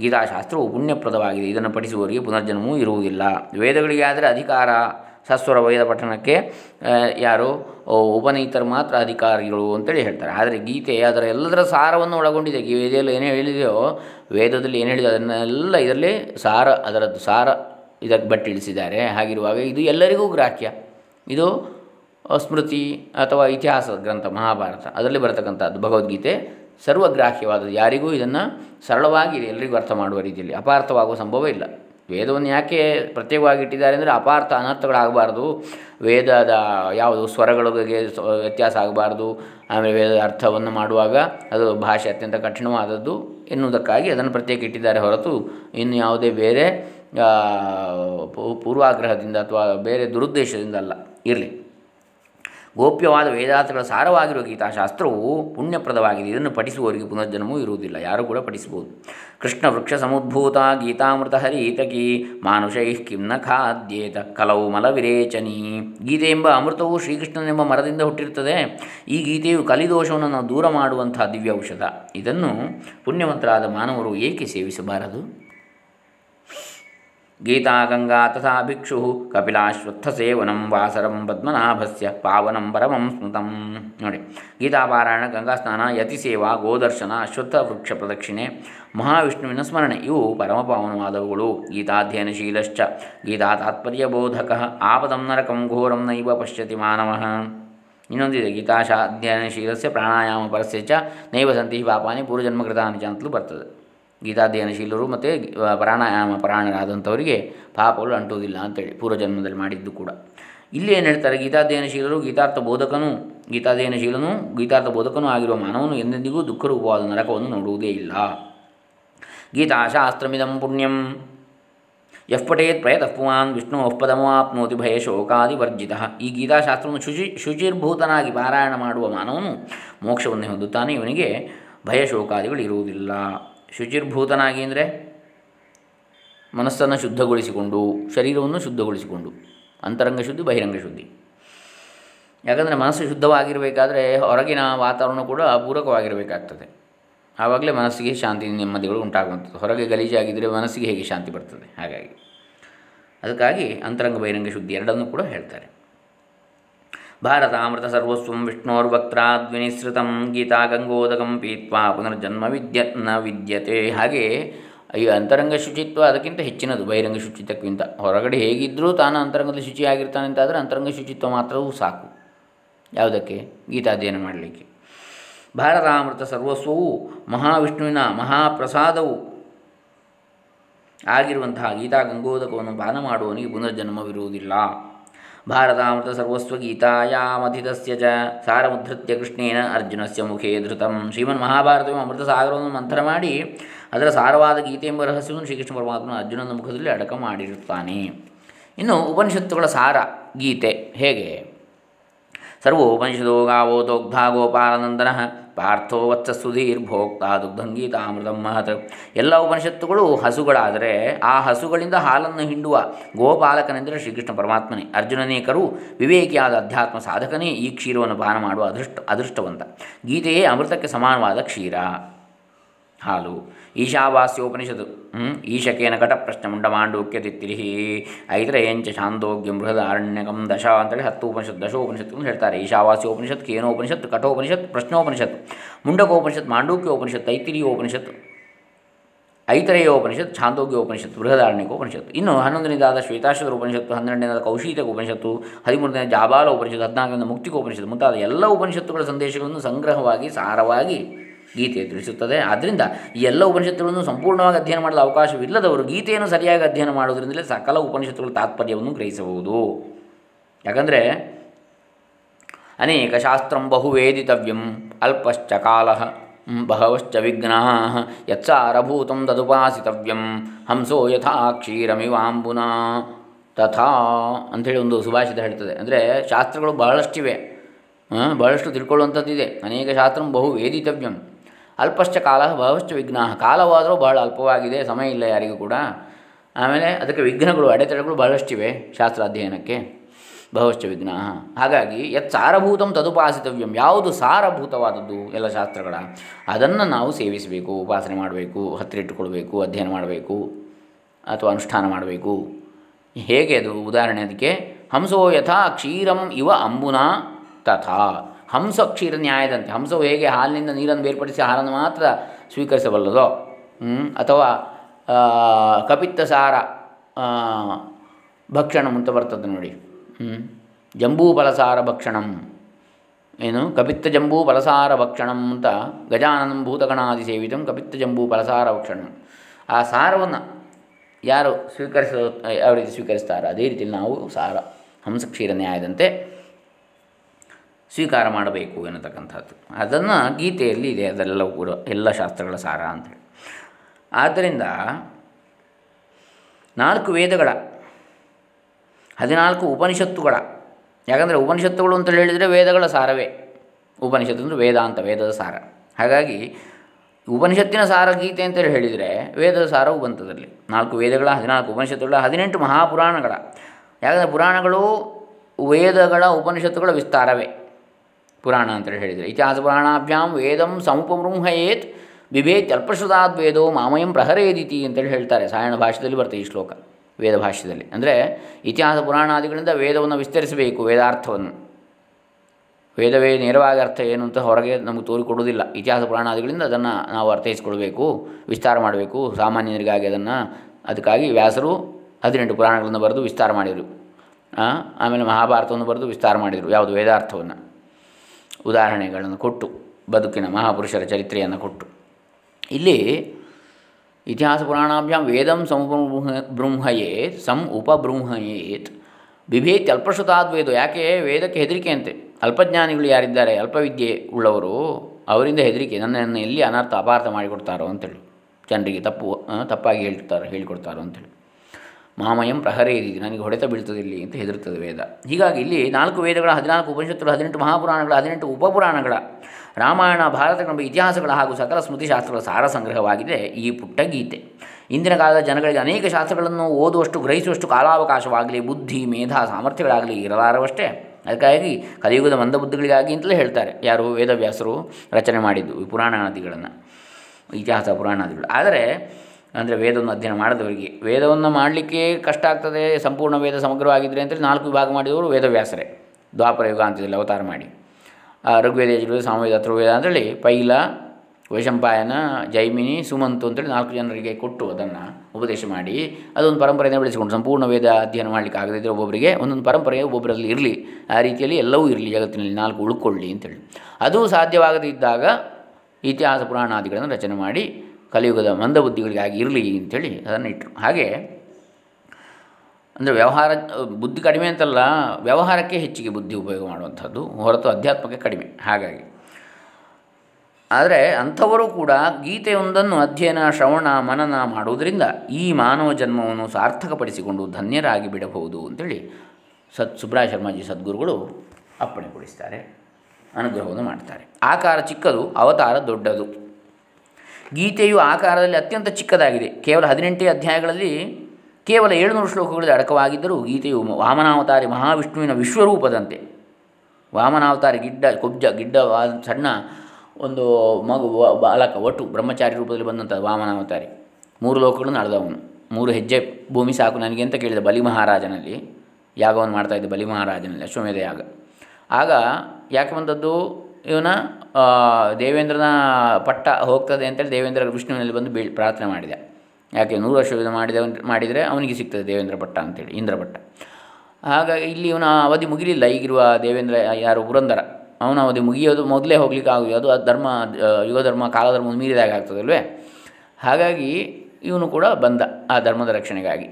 ಗೀತಾಶಾಸ್ತ್ರವು ಪುಣ್ಯಪ್ರದವಾಗಿದೆ, ಇದನ್ನು ಪಠಿಸುವವರಿಗೆ ಪುನರ್ಜನ್ಮವೂ ಇರುವುದಿಲ್ಲ. ವೇದಗಳಿಗೆ ಆದರೆ ಅಧಿಕಾರ ಸಸ್ವರ ವೇದ ಪಠಣಕ್ಕೆ ಯಾರು? ಉಪನೀತರು ಮಾತ್ರ ಅಧಿಕಾರಿಗಳು ಅಂತೇಳಿ ಹೇಳ್ತಾರೆ. ಆದರೆ ಗೀತೆ ಅದರ ಎಲ್ಲದರ ಸಾರವನ್ನು ಒಳಗೊಂಡಿದೆ. ವೇದದಲ್ಲಿ ಏನು ಹೇಳಿದೆಯೋ, ವೇದದಲ್ಲಿ ಏನು ಹೇಳಿದೆ, ಅದನ್ನೆಲ್ಲ ಇದರಲ್ಲಿ ಸಾರ, ಅದರದ್ದು ಸಾರ ಇದಕ್ಕೆ ಬಟ್ಟಿಳಿಸಿದ್ದಾರೆ. ಹಾಗಿರುವಾಗ ಇದು ಎಲ್ಲರಿಗೂ ಗ್ರಾಹ್ಯ. ಇದು ಸ್ಮೃತಿ ಅಥವಾ ಇತಿಹಾಸ ಗ್ರಂಥ, ಮಹಾಭಾರತ. ಅದರಲ್ಲಿ ಬರತಕ್ಕಂಥದ್ದು ಭಗವದ್ಗೀತೆ ಸರ್ವಗ್ರಾಹ್ಯವಾದದ್ದು. ಯಾರಿಗೂ ಇದನ್ನು ಸರಳವಾಗಿ ಎಲ್ಲರಿಗೂ ಅರ್ಥ ಮಾಡುವ ರೀತಿಯಲ್ಲಿ ಅಪಾರ್ಥವಾಗುವ ಸಂಭವ ಇಲ್ಲ. ವೇದವನ್ನು ಯಾಕೆ ಪ್ರತ್ಯೇಕವಾಗಿ ಇಟ್ಟಿದ್ದಾರೆ ಅಂದರೆ ಅಪಾರ್ಥ ಅನರ್ಥಗಳಾಗಬಾರ್ದು. ವೇದದ ಯಾವುದು ಸ್ವರಗಳಿಗೆ ವ್ಯತ್ಯಾಸ ಆಗಬಾರ್ದು. ಆಮೇಲೆ ವೇದದ ಅರ್ಥವನ್ನು ಮಾಡುವಾಗ ಅದು ಭಾಷೆ ಅತ್ಯಂತ ಕಠಿಣವಾದದ್ದು ಎನ್ನುವುದಕ್ಕಾಗಿ ಅದನ್ನು ಪ್ರತ್ಯೇಕ ಇಟ್ಟಿದ್ದಾರೆ ಹೊರತು ಇನ್ನು ಯಾವುದೇ ಬೇರೆ ಪೂರ್ವಾಗ್ರಹದಿಂದ ಅಥವಾ ಬೇರೆ ದುರುದ್ದೇಶದಿಂದ ಅಲ್ಲ. ಇರಲಿ. ಗೋಪ್ಯವಾದ ವೇದಾರ್ಥಗಳ ಸಾರವಾಗಿರುವ ಗೀತಾಶಾಸ್ತ್ರವು ಪುಣ್ಯಪ್ರದವಾಗಿದೆ. ಇದನ್ನು ಪಠಿಸುವವರಿಗೆ ಪುನರ್ಜನ್ಮವೂ ಇರುವುದಿಲ್ಲ. ಯಾರೂ ಕೂಡ ಪಠಿಸಬಹುದು. ಕೃಷ್ಣ ವೃಕ್ಷ ಸಮುದ್ಭೂತ ಗೀತಾಮೃತ ಹರೀತಕಿ ಮಾನುಷೈ ಕಿಮ್ನ ಖಾದ್ಯೇತ ಕಲವು ಮಲವಿರೇಚನಿ. ಗೀತೆ ಎಂಬ ಅಮೃತವು ಶ್ರೀಕೃಷ್ಣನೆಂಬ ಮರದಿಂದ ಹುಟ್ಟಿರುತ್ತದೆ. ಈ ಗೀತೆಯು ಕಲಿದೋಷವನ್ನು ನಾವು ದೂರ ಮಾಡುವಂತಹ ದಿವ್ಯ ಔಷಧ. ಇದನ್ನು ಪುಣ್ಯವಂತರಾದ ಮಾನವರು ಏಕೆ ಸೇವಿಸಬಾರದು? ತಥಾ ಭಿಕ್ಷು ಕಪಿಲಾಶ್ವತ್ಥ ಸೇವನಂ ವಾಸರಂ ಪದ್ಮನಾಭಸ್ಯ ಪಾವನಂ ಪರಮಂ ಸ್ಮೃತಂ ನೋಡಿ ಗೀತಾಪಾರಾಯಣ ಗಂಗಾ ಸ್ನಾನ ಯತಿ ಸೇವಾ ಗೋದರ್ಶನ ಅಶ್ವತ್ಥ ವೃಕ್ಷ ಪ್ರದಕ್ಷಿಣೆ, ಮಹಾವಿಷ್ಣುವಿನ ಸ್ಮರಣೆ, ಇವು ಪರಮಪಾವನವಾದವುಗಳು. ಗೀತಾಧ್ಯಯನಶೀಲಶ್ಚ ಗೀತಾ ತಾತ್ಪರ್ಯಬೋಧಕ ಆಪದಂ ನರಕಂ ಘೋರಂ ನೈವ ಪಶ್ಯತಿ ಮಾನವ। ಇನ್ನೊಂದಿದೆ, ಗೀತಾಶಾಧ್ಯಯನಶೀಲಸ್ಯ ಪ್ರಾಣಾಯಾಮ ಪರಸ್ಯ ಚ, ನೈವ ಸಂತಿ ಪಾಪಾನಿ ಪೂರ್ವಜನ್ಮಕೃತಾನಿ ಚ ಅಂತಲೂ ಬರ್ತದೆ। ಗೀತಾಧ್ಯಯನಶೀಲರು ಮತ್ತು ಪ್ರಾಣಾಯಾಮ ಪ್ರಾಣರಾದಂಥವರಿಗೆ ಪಾಪಗಳು ಅಂಟುವುದಿಲ್ಲ ಅಂತೇಳಿ ಪೂರ್ವಜನ್ಮದಲ್ಲಿ ಮಾಡಿದ್ದು ಕೂಡ. ಇಲ್ಲಿ ಏನು ಹೇಳ್ತಾರೆ ಗೀತಾಧ್ಯಯನಶೀಲರು? ಗೀತಾರ್ಥ ಬೋಧಕನು, ಗೀತಾಧ್ಯಯನಶೀಲನು, ಗೀತಾರ್ಥ ಬೋಧಕನೂ ಆಗಿರುವ ಮಾನವನು ಎಂದೆಂದಿಗೂ ದುಃಖರೂಪವಾದ ನರಕವನ್ನು ನೋಡುವುದೇ ಇಲ್ಲ. ಗೀತಾಶಾಸ್ತ್ರಮಿದಂ ಪುಣ್ಯಂ. ಯಃ ಪಠೇತ್ ಪ್ರಯತಃ ಪುಮಾನ್ ವಿಷ್ಣು ಅಪ್ಪದಮಾಪ್ನೋತಿ ಭಯ ಶೋಕಾದಿ ವರ್ಜಿತ. ಈ ಗೀತಾಶಾಸ್ತ್ರವನ್ನು ಶುಚಿ, ಶುಚಿರ್ಭೂತನಾಗಿ ಪಾರಾಯಣ ಮಾಡುವ ಮಾನವನು ಮೋಕ್ಷವನ್ನೇ ಹೊಂದುತ್ತಾನೆ, ಇವನಿಗೆ ಭಯ ಶೋಕಾದಿಗಳು ಇರುವುದಿಲ್ಲ. ಶುಚಿರ್ಭೂತನಾಗಿ ಅಂದರೆ ಮನಸ್ಸನ್ನು ಶುದ್ಧಗೊಳಿಸಿಕೊಂಡು, ಶರೀರವನ್ನು ಶುದ್ಧಗೊಳಿಸಿಕೊಂಡು, ಅಂತರಂಗ ಶುದ್ಧಿ, ಬಹಿರಂಗ ಶುದ್ಧಿ. ಯಾಕಂದರೆ ಮನಸ್ಸು ಶುದ್ಧವಾಗಿರಬೇಕಾದ್ರೆ ಹೊರಗಿನ ವಾತಾವರಣ ಕೂಡ ಪೂರಕವಾಗಿರಬೇಕಾಗ್ತದೆ ಆವಾಗಲೇ ಮನಸ್ಸಿಗೆ ಶಾಂತಿ, ನೆಮ್ಮದಿಗಳು ಉಂಟಾಗುವಂಥದ್ದು. ಹೊರಗೆ ಗಲೀಜಾಗಿದ್ದರೆ ಮನಸ್ಸಿಗೆ ಹೇಗೆ ಶಾಂತಿ ಬರ್ತದೆ? ಹಾಗಾಗಿ. ಅದಕ್ಕಾಗಿ ಅಂತರಂಗ, ಬಹಿರಂಗ ಶುದ್ಧಿ ಎರಡನ್ನೂ ಕೂಡ ಹೇಳ್ತಾರೆ. ಭಾರತಾಮೃತ ಸರ್ವಸ್ವಂ ವಿಷ್ಣೋರ್ವಕ್ತ್ರಾದ್ವಿನಿಸೃತಂ ಗೀತಾ ಗಂಗೋದಕಂ ಪೀತ್ವಾ ಪುನರ್ಜನ್ಮ ವಿದ್ಯ ನ ವಿದ್ಯತೆ ಹಾಗೆ ಈ ಅಂತರಂಗ ಶುಚಿತ್ವ ಅದಕ್ಕಿಂತ ಹೆಚ್ಚಿನದು. ಬಹಿರಂಗ ಶುಚಿತ್ವಕ್ಕಿಂತ ಹೊರಗಡೆ ಹೇಗಿದ್ದರೂ ತಾನು ಅಂತರಂಗದಲ್ಲಿ ಶುಚಿಯಾಗಿರ್ತಾನೆ ಅಂತಾದರೆ ಅಂತರಂಗ ಶುಚಿತ್ವ ಮಾತ್ರವೂ ಸಾಕು. ಯಾವುದಕ್ಕೆ? ಗೀತಾಧ್ಯಯನ ಮಾಡಲಿಕ್ಕೆ. ಭಾರತಾಮೃತ ಸರ್ವಸ್ವವು ಮಹಾವಿಷ್ಣುವಿನ ಮಹಾಪ್ರಸಾದವು ಆಗಿರುವಂತಹ ಗೀತಾ ಗಂಗೋದಕವನ್ನು ಪಾನ ಮಾಡುವವನಿಗೆ ಪುನರ್ಜನ್ಮವಿರುವುದಿಲ್ಲ. ಸರ್ವಸ್ವ ಗೀತಾಯಾಮಧಿತಸ್ಯ ಚ. ಸಾರಮುದ್ಧತ್ಯ ಕೃಷ್ಣೇನ ಅರ್ಜುನಸ್ಯ ಮುಖೇ ಧೃತಂ. ಶ್ರೀಮನ್ ಮಹಾಭಾರತವು ಅಮೃತ ಸಾಗರವನ್ನು ಮಂಥನ ಮಾಡಿ ಅದರ ಸಾರವಾದ ಗೀತೆ ಎಂಬ ರಹಸ್ಯವನ್ನು ಶ್ರೀಕೃಷ್ಣ ಪರಮಾತ್ಮನ ಅರ್ಜುನನ ಮುಖದಲ್ಲಿ ಅಡಕ ಮಾಡಿರುತ್ತಾನೆ. ಇನ್ನು ಉಪನಿಷತ್ತುಗಳ ಸಾರ ಗೀತೆ ಹೇಗೆ? ಸರ್ವೋಪನಿಷದೋ ಗಾವೋದೋಗ್ಧ ಗೋಪಾಲನಂದನ ಪಾರ್ಥೋ ವತ್ಸ ಸುಧೀರ್ಭೋಕ್ತ ದುಗ್ಧಂಗೀತಾಮೃತ ಮಹತ್. ಎಲ್ಲ ಉಪನಿಷತ್ತುಗಳು ಹಸುಗಳಾದರೆ ಆ ಹಸುಗಳಿಂದ ಹಾಲನ್ನು ಹಿಂಡುವ ಗೋಪಾಲಕನೆಂದರೆ ಶ್ರೀಕೃಷ್ಣ ಪರಮಾತ್ಮನೇ. ಅರ್ಜುನನೇಕರು ವಿವೇಕಿಯಾದ ಅಧ್ಯಾತ್ಮ ಸಾಧಕನೇ, ಈ ಕ್ಷೀರವನ್ನು ಪಾನ ಮಾಡುವ ಅದೃಷ್ಟ ಅದೃಷ್ಟವಂತ. ಗೀತೆಯೇ ಅಮೃತಕ್ಕೆ ಸಮಾನವಾದ ಕ್ಷೀರ. ಹಾಲು. ಈಶಾವಾಸ್ಯೋಪನಿಷತ್ತು ಈಶಕೇನ ಕಟ ಪ್ರಶ್ನೆ ಮುಂಡಮಾಂಡೋಕ್ಯ ತಿತ್ತಿರಿಹಿ ಐತರೇಂಚ ಬೃಹದ ಬೃಹದಾರಣ್ಯಕಂ ದಶ ಅಂತೇಳಿ ಹತ್ತು ಉಪನಿಷತ್ತು ದಶೋಪನಿಷತ್ತು ಅಂತ ಹೇಳ್ತಾರೆ. ಈಶಾವಾಸ್ಯೋಪನಿಷತ್ ಕೇನೋಪನಿಷತ್ ಕಠೋಪನಿಷತ್ ಪ್ರಶ್ನೋಪನಿಷತ್ ಮುಂಡಕೋಪನಿಷತ್ ಮಾಂಡೂಕ್ಯೋಪನಿಷತ್ ತೈತಿರಿಯೋಪನಿಷತ್ ಐತರೇಯೋಪನಿಷತ್ ಛಾಂದೋಗ್ಯೋಪನಿಷತ್ತು ಬೃಹದಾರಣ್ಯಕೋಪನಿಷತ್ತು ಇನ್ನು ಹನ್ನೊಂದನೇದಾದ ಶ್ವೇತಾಶ್ವತರ ಉಪನಿಷತ್ತು, ಹನ್ನೆರಡನೇದಾದ ಕೌಶೀತಕ ಉಪನಿಷತ್ತು ಹದಿಮೂರನೇ ಜಾಬಾಲ ಉಪನಿಷತ್ತು, ಹದಿನಾಲ್ಕನೇ ಮುಕ್ತಿಕೋಪನಿಷತ್ತು ಮುಂತಾದ ಎಲ್ಲ ಉಪನಿಷತ್ತುಗಳ ಸಂದೇಶಗಳನ್ನು ಸಂಗ್ರಹವಾಗಿ ಸಾರವಾಗಿ ಗೀತೆ ತಿಳಿಸುತ್ತದೆ. ಆದ್ದರಿಂದ ಈ ಎಲ್ಲ ಉಪನಿಷತ್ತುಗಳನ್ನು ಸಂಪೂರ್ಣವಾಗಿ ಅಧ್ಯಯನ ಮಾಡಲು ಅವಕಾಶವಿಲ್ಲದವರು ಗೀತೆಯನ್ನು ಸರಿಯಾಗಿ ಅಧ್ಯಯನ ಮಾಡುವುದರಿಂದಲೇ ಸಕಲ ಉಪನಿಷತ್ತುಗಳ ತಾತ್ಪರ್ಯವನ್ನು ಗ್ರಹಿಸಬಹುದು. ಯಾಕಂದರೆ ಅನೇಕ ಶಾಸ್ತ್ರಂ ಬಹುವೇದಿತವ್ಯಂ ಅಲ್ಪಶ್ಚ ಕಾಲ ಬಹವಶ್ಚ ವಿಘ್ನಾ, ಯತ್ಸಾರಭೂತಂ ತದುಪಾಸಿತವ್ಯಂ, ಹಂಸೋ ಯಥಾ ಕ್ಷೀರಮಿವಾಂಬುನಾ, ತಥಾ ಅಂಥೇಳಿ ಒಂದು ಸುಭಾಷಿತ ಹೇಳ್ತದೆ. ಅಂದರೆ ಶಾಸ್ತ್ರಗಳು ಬಹಳಷ್ಟಿವೆ. ಬಹಳಷ್ಟು ತಿಳ್ಕೊಳ್ಳುವಂಥದ್ದಿದೆ. ಅನೇಕ ಶಾಸ್ತ್ರಂ ಬಹು ವೇದಿತವ್ಯಂ. ಅಲ್ಪಶ್ಚ ಕಾಲ ಬಹಳಷ್ಟು ವಿಘ್ನ. ಕಾಲವಾದರೂ ಬಹಳ ಅಲ್ಪವಾಗಿದೆ, ಸಮಯ ಇಲ್ಲ ಯಾರಿಗೂ ಕೂಡ. ಆಮೇಲೆ ಅದಕ್ಕೆ ವಿಘ್ನಗಳು, ಅಡೆತಡೆಗಳು ಬಹಳಷ್ಟಿವೆ ಶಾಸ್ತ್ರ ಅಧ್ಯಯನಕ್ಕೆ ಬಹಳಷ್ಟು ವಿಘ್ನ. ಹಾಗಾಗಿ ಯತ್ ಸಾರಭೂತಂ ತದುಪಾಸಿತವ್ಯಂ. ಯಾವುದು ಸಾರಭೂತವಾದದ್ದು ಎಲ್ಲ ಶಾಸ್ತ್ರಗಳ? ಅದನ್ನು ನಾವು ಸೇವಿಸಬೇಕು, ಉಪಾಸನೆ ಮಾಡಬೇಕು ಹತ್ತಿರ ಇಟ್ಟುಕೊಳ್ಬೇಕು ಅಧ್ಯಯನ ಮಾಡಬೇಕು, ಅಥವಾ ಅನುಷ್ಠಾನ ಮಾಡಬೇಕು. ಹೇಗೆ ಅದು? ಉದಾಹರಣೆ ಅದಕ್ಕೆ, ಹಂಸೋ ಯಥಾ ಕ್ಷೀರಂ ಇವ ಅಂಬುನಾ ತಥಾ. ಹಂಸ ಕ್ಷೀರ ನ್ಯಾಯದಂತೆ. ಹಂಸವು ಹೇಗೆ ಹಾಲಿನಿಂದ ನೀರನ್ನು ಬೇರ್ಪಡಿಸಿ ಹಾಲನ್ನು ಮಾತ್ರ ಸ್ವೀಕರಿಸಬಲ್ಲದೋ ಅಥವಾ ಕಪಿತ್ತ ಸಾರ ಭಕ್ಷಣಂ ಅಂತ ಬರ್ತದೆ ನೋಡಿ. ಜಂಬೂ ಫಲಸಾರ ಭಕ್ಷಣಂ. ಏನು? ಕಪಿತ್ತ ಜಂಬೂ ಫಲಸಾರ ಭಕ್ಷಣಂ ಅಂತ ಗಜಾನನಂ ಭೂತಗಣಾದಿ ಸೇವಿತಂ ಕಪಿತ್ತ ಜಂಬೂ ಫಲಸಾರ ಭಕ್ಷಣಂ. ಆ ಸಾರವನ್ನು ಯಾರು ಸ್ವೀಕರಿಸೋ, ಯಾವ ರೀತಿ ಸ್ವೀಕರಿಸ್ತಾರೆ, ಅದೇ ರೀತಿಯಲ್ಲಿ ನಾವು ಸಾರ ಹಂಸ ಕ್ಷೀರ ನ್ಯಾಯದಂತೆ ಸ್ವೀಕಾರ ಮಾಡಬೇಕು ಎನ್ನತಕ್ಕಂಥದ್ದು. ಅದನ್ನು ಗೀತೆಯಲ್ಲಿ ಇದೆ ಅದೆಲ್ಲವೂ ಕೂಡ ಎಲ್ಲ ಶಾಸ್ತ್ರಗಳ ಸಾರ ಅಂಥೇಳಿ ಆದ್ದರಿಂದ ನಾಲ್ಕು ವೇದಗಳ, ಹದಿನಾಲ್ಕು ಉಪನಿಷತ್ತುಗಳ, ಯಾಕಂದರೆ ಉಪನಿಷತ್ತುಗಳು ಅಂತೇಳಿ ಹೇಳಿದರೆ ವೇದಗಳ ಸಾರವೇ. ಉಪನಿಷತ್ತು ಅಂದರೆ ವೇದಾಂತ ವೇದದ ಸಾರ. ಹಾಗಾಗಿ ಉಪನಿಷತ್ತಿನ ಸಾರ ಗೀತೆ ಅಂತೇಳಿ ಹೇಳಿದರೆ ವೇದದ ಸಾರವು ಬಂತದಲ್ಲಿ ನಾಲ್ಕು ವೇದಗಳ, ಹದಿನಾಲ್ಕು ಉಪನಿಷತ್ತುಗಳ, ಹದಿನೆಂಟು ಮಹಾಪುರಾಣಗಳ. ಯಾಕಂದರೆ ಪುರಾಣಗಳು ವೇದಗಳ, ಉಪನಿಷತ್ತುಗಳ ವಿಸ್ತಾರವೇ. ಪುರಾಣ ಅಂತೇಳಿ ಹೇಳಿದರೆ. ಇತಿಹಾಸ ಪುರಾಣಾಭ್ಯಾಂ ವೇದಂ ಸಮುಪಬೃಂಹಯೇತ್ ಬಿಭೇತ್ ವೇದೋ ಮಾಮಯಂ ಪ್ರಹರೇದಿತಿ ಅಂತೇಳಿ ಹೇಳ್ತಾರೆ. ಸಾಯಣ ಭಾಷೆಯಲ್ಲಿ ಬರ್ತದೆ ಈ ಶ್ಲೋಕ, ವೇದ ಭಾಷ್ಯದಲ್ಲಿ. ಅಂದರೆ ಇತಿಹಾಸ ಪುರಾಣಾದಿಗಳಿಂದ ವೇದವನ್ನು ವಿಸ್ತರಿಸಬೇಕು, ವೇದಾರ್ಥವನ್ನು. ವೇದವೇ ನೇರವಾಗಿ ಅರ್ಥ ಏನು ಅಂತ ಹೊರಗೆ ನಮಗೆ ತೋರಿಕೊಡುವುದಿಲ್ಲ ಇತಿಹಾಸ ಪುರಾಣಾದಿಗಳಿಂದ ಅದನ್ನು ನಾವು ಅರ್ಥೈಸಿಕೊಳ್ಬೇಕು, ವಿಸ್ತಾರ ಮಾಡಬೇಕು. ಸಾಮಾನ್ಯರಿಗಾಗಿ ಅದನ್ನು, ಅದಕ್ಕಾಗಿ ವ್ಯಾಸರು ಹದಿನೆಂಟು ಪುರಾಣಗಳನ್ನು ಬರೆದು ವಿಸ್ತಾರ ಮಾಡಿದರು. ಆಮೇಲೆ ಮಹಾಭಾರತವನ್ನು ಬರೆದು ವಿಸ್ತಾರ ಮಾಡಿದರು. ಯಾವುದು? ವೇದಾರ್ಥವನ್ನು. ಉದಾಹರಣೆಗಳನ್ನು ಕೊಟ್ಟು, ಬದುಕಿನ ಮಹಾಪುರುಷರ ಚರಿತ್ರೆಯನ್ನು ಕೊಟ್ಟು. ಇಲ್ಲಿ ಇತಿಹಾಸ ಪುರಾಣಾಭ್ಯಾಂ ವೇದಂ ಸಂಬೃಂಹಯೇತ್ ಸಂ ಉಪಬೃಂಹಯೇತ್ ಬಿಭೇತ್ ಅಲ್ಪಶ್ರುತಾದ್ವೇದು, ಯಾಕೆ ವೇದಕ್ಕೆ ಹೆದರಿಕೆ ಅಂತೆ? ಅಲ್ಪಜ್ಞಾನಿಗಳು ಯಾರಿದ್ದಾರೆ? ಅಲ್ಪವಿದ್ಯೆ ಉಳ್ಳವರು, ಅವರಿಂದ ಹೆದರಿಕೆ, ನನ್ನನ್ನು ಎಲ್ಲಿ ಅನರ್ಥ ಅಪಾರ್ಥ ಮಾಡಿಕೊಡ್ತಾರೋ ಅಂತೇಳಿ. ಜನರಿಗೆ ತಪ್ಪು ತಪ್ಪಾಗಿ ಹೇಳ್ತಾರೆ, ಹೇಳಿಕೊಡ್ತಾರೋ ಅಂತೇಳಿ. ಮಾಮಯಂ ಪ್ರಹರೇದಿ ನನಗೆ ಹೊಡೆತ ಬೀಳ್ತದೆ ಇಲ್ಲಿ ಅಂತ ಹೆದರುತ್ತದೆ ವೇದ. ಹೀಗಾಗಿ ಇಲ್ಲಿ ನಾಲ್ಕು ವೇದಗಳ, ಹದಿನಾಲ್ಕು ಉಪನಿಷತ್ತುಗಳ, ಹದಿನೆಂಟು ಮಹಾಪುರಾಣಗಳ, ಹದಿನೆಂಟು ಉಪಪುರಾಣಗಳ, ರಾಮಾಯಣ ಭಾರತಗಳೆಂಬ ಇತಿಹಾಸಗಳ ಹಾಗೂ ಸಕಲ ಸ್ಮೃತಿಶಾಸ್ತ್ರಗಳ ಸಾರ ಸಂಗ್ರಹವಾಗಿದೆ ಈ ಪುಟ್ಟ ಗೀತೆ ಇಂದಿನ ಕಾಲದ ಜನಗಳಿಗೆ ಅನೇಕ ಶಾಸ್ತ್ರಗಳನ್ನು ಓದುವಷ್ಟು, ಗ್ರಹಿಸುವಷ್ಟು ಕಾಲಾವಕಾಶವಾಗಲಿ, ಬುದ್ಧಿ, ಮೇಧಾ, ಸಾಮರ್ಥ್ಯಗಳಾಗಲಿ ಇರಲಾರವಷ್ಟೇ. ಅದಕ್ಕಾಗಿ ಕಲಿಯುಗದ ಮಂದಬುದ್ಧಿಗಳಿಗಾಗಿ ಅಂತಲೇ ಹೇಳ್ತಾರೆ. ಯಾರು? ವೇದವ್ಯಾಸರು ರಚನೆ ಮಾಡಿದ್ದು ಈ ಪುರಾಣಾದಿಗಳನ್ನು, ಇತಿಹಾಸ ಪುರಾಣಾದಿಗಳು. ಆದರೆ ಅಂದರೆ ವೇದವನ್ನು ಅಧ್ಯಯನ ಮಾಡಿದವರಿಗೆ. ವೇದವನ್ನು ಮಾಡಲಿಕ್ಕೆ ಕಷ್ಟ ಆಗ್ತದೆ, ಸಂಪೂರ್ಣ ವೇದ ಸಮಗ್ರವಾಗಿದ್ದರೆ ಅಂತೇಳಿ ನಾಲ್ಕು ವಿಭಾಗ ಮಾಡಿದವರು ವೇದವ್ಯಾಸರೇ. ದ್ವಾಪರ ಯುಗ ಅಂತಿದ್ದಲ್ಲಿ ಅವತಾರ ಮಾಡಿ. ಋಗ್ವೇದ, ಯಜುರ್ವೇದ, ಸಾಮವೇದ ಅಥರ್ವೇದ ಅಂತೇಳಿ ಪೈಲ, ವೈಶಂಪಾಯನ, ಜೈಮಿನಿ, ಸುಮಂತು ಅಂತೇಳಿ ನಾಲ್ಕು ಜನರಿಗೆ ಕೊಟ್ಟು ಅದನ್ನು ಉಪದೇಶ ಮಾಡಿ, ಅದೊಂದು ಪರಂಪರೆಯನ್ನು ಬೆಳೆಸಿಕೊಂಡು ಸಂಪೂರ್ಣ ವೇದ ಅಧ್ಯಯನ ಮಾಡಲಿಕ್ಕೆ ಆಗದಿದ್ದರೆ ಒಬ್ಬೊಬ್ಬರಿಗೆ ಒಂದೊಂದು ಪರಂಪರೆ ಒಬ್ಬೊಬ್ಬರಲ್ಲಿ ಇರಲಿ, ಆ ರೀತಿಯಲ್ಲಿ ಎಲ್ಲವೂ ಇರಲಿ, ಜಗತ್ತಿನಲ್ಲಿ ನಾಲ್ಕು ಉಳ್ಕೊಳ್ಳಿ ಅಂತೇಳಿ. ಅದು ಸಾಧ್ಯವಾಗದಿದ್ದಾಗ ಇತಿಹಾಸ ಪುರಾಣಾದಿಗಳನ್ನು ರಚನೆ ಮಾಡಿ ಕಲಿಯುಗದ ಮಂದಬುದ್ಧಿಗಳಿಗಾಗಿ ಇರಲಿ ಅಂಥೇಳಿ ಅದನ್ನು ಇಟ್ಟರು ಹಾಗೆ ಅಂದರೆ ವ್ಯವಹಾರ, ಬುದ್ಧಿ ಕಡಿಮೆ ಅಂತಲ್ಲ, ವ್ಯವಹಾರಕ್ಕೆ ಹೆಚ್ಚಿಗೆ ಬುದ್ಧಿ ಉಪಯೋಗ ಮಾಡುವಂಥದ್ದು, ಹೊರತು ಅಧ್ಯಾತ್ಮಕ್ಕೆ ಕಡಿಮೆ. ಹಾಗಾಗಿ ಆದರೆ ಅಂಥವರು ಕೂಡ ಗೀತೆಯೊಂದನ್ನು ಅಧ್ಯಯನ, ಶ್ರವಣ, ಮನನ ಮಾಡುವುದರಿಂದ ಈ ಮಾನವ ಜನ್ಮವನ್ನು ಸಾರ್ಥಕಪಡಿಸಿಕೊಂಡು ಧನ್ಯರಾಗಿ ಬಿಡಬಹುದು ಅಂತೇಳಿ ಸತ್ ಸುಬ್ರಾಯ ಶರ್ಮಾಜಿ ಸದ್ಗುರುಗಳು ಅಪ್ಪಣೆ ಕೊಡಿಸ್ತಾರೆ, ಅನುಗ್ರಹವನ್ನು ಮಾಡ್ತಾರೆ. ಆಕಾರ ಚಿಕ್ಕದು, ಅವತಾರ ದೊಡ್ಡದು. ಗೀತೆಯು ಆಕಾರದಲ್ಲಿ ಅತ್ಯಂತ ಚಿಕ್ಕದಾಗಿದೆ. ಕೇವಲ ಹದಿನೆಂಟೇ ಅಧ್ಯಾಯಗಳಲ್ಲಿ ಕೇವಲ ಏಳುನೂರು ಶ್ಲೋಕಗಳಲ್ಲಿ ಅಡಕವಾಗಿದ್ದರೂ ಗೀತೆಯು ವಾಮನಾವತಾರಿ ಮಹಾವಿಷ್ಣುವಿನ ವಿಶ್ವರೂಪದಂತೆ. ವಾಮನಾವತಾರಿ ಗಿಡ್ಡ, ಕೊಬ್ಜ ಗಿಡ್ಡವಾದ ಸಣ್ಣ ಒಂದು ಮಗು ಬಾಲಕ, ಒಟ್ಟು ಬ್ರಹ್ಮಚಾರಿ ರೂಪದಲ್ಲಿ ಬಂದಂಥ ವಾಮನಾವತಾರಿ. ಮೂರು ಲೋಕಗಳನ್ನು ಅಳೆದವನು ಮೂರು ಹೆಜ್ಜೆ ಭೂಮಿ ಸಾಕು ನನಗೆ ಅಂತ ಕೇಳಿದ ಬಲಿ ಮಹಾರಾಜನಲ್ಲಿ. ಯಾಗವನ್ನು ಮಾಡ್ತಾಯಿದ್ದ ಬಲಿ ಮಹಾರಾಜನಲ್ಲಿ ಅಶ್ವಮೇಧ ಯಾಗ. ಆಗ ಯಾಕೆ ಬಂದದ್ದು? ಇವನ ದೇವೇಂದ್ರನ ಪಟ್ಟ ಹೋಗ್ತದೆ ಅಂತೇಳಿ ದೇವೇಂದ್ರ ವಿಷ್ಣುವಿನಲ್ಲಿ ಬಂದು ಬೀಳ್ ಪ್ರಾರ್ಥನೆ ಮಾಡಿದೆ. ಯಾಕೆ ನೂರು ವರ್ಷ ಮಾಡಿದ ಮಾಡಿದರೆ ಅವನಿಗೆ ಸಿಗ್ತದೆ ದೇವೇಂದ್ರ ಪಟ್ಟ ಅಂತೇಳಿ, ಇಂದ್ರ ಪಟ್ಟ. ಹಾಗಾಗಿ ಇಲ್ಲಿ ಇವನ ಅವಧಿ ಮುಗಿಲಿಲ್ಲ, ಈಗಿರುವ ದೇವೇಂದ್ರ ಯಾರು ಪುರಂದರ. ಅವನ ಅವಧಿ ಮುಗಿಯೋದು ಮೊದಲೇ ಹೋಗ್ಲಿಕ್ಕೆ ಆಗೋದು ಅದು ಧರ್ಮ ಯುವಧರ್ಮ ಕಾಲಧರ್ಮ ಮೀರಿದಾಗ ಆಗ್ತದಲ್ವೇ ಹಾಗಾಗಿ ಇವನು ಕೂಡ ಬಂದ ಆ ಧರ್ಮದ ರಕ್ಷಣೆಗಾಗಿ.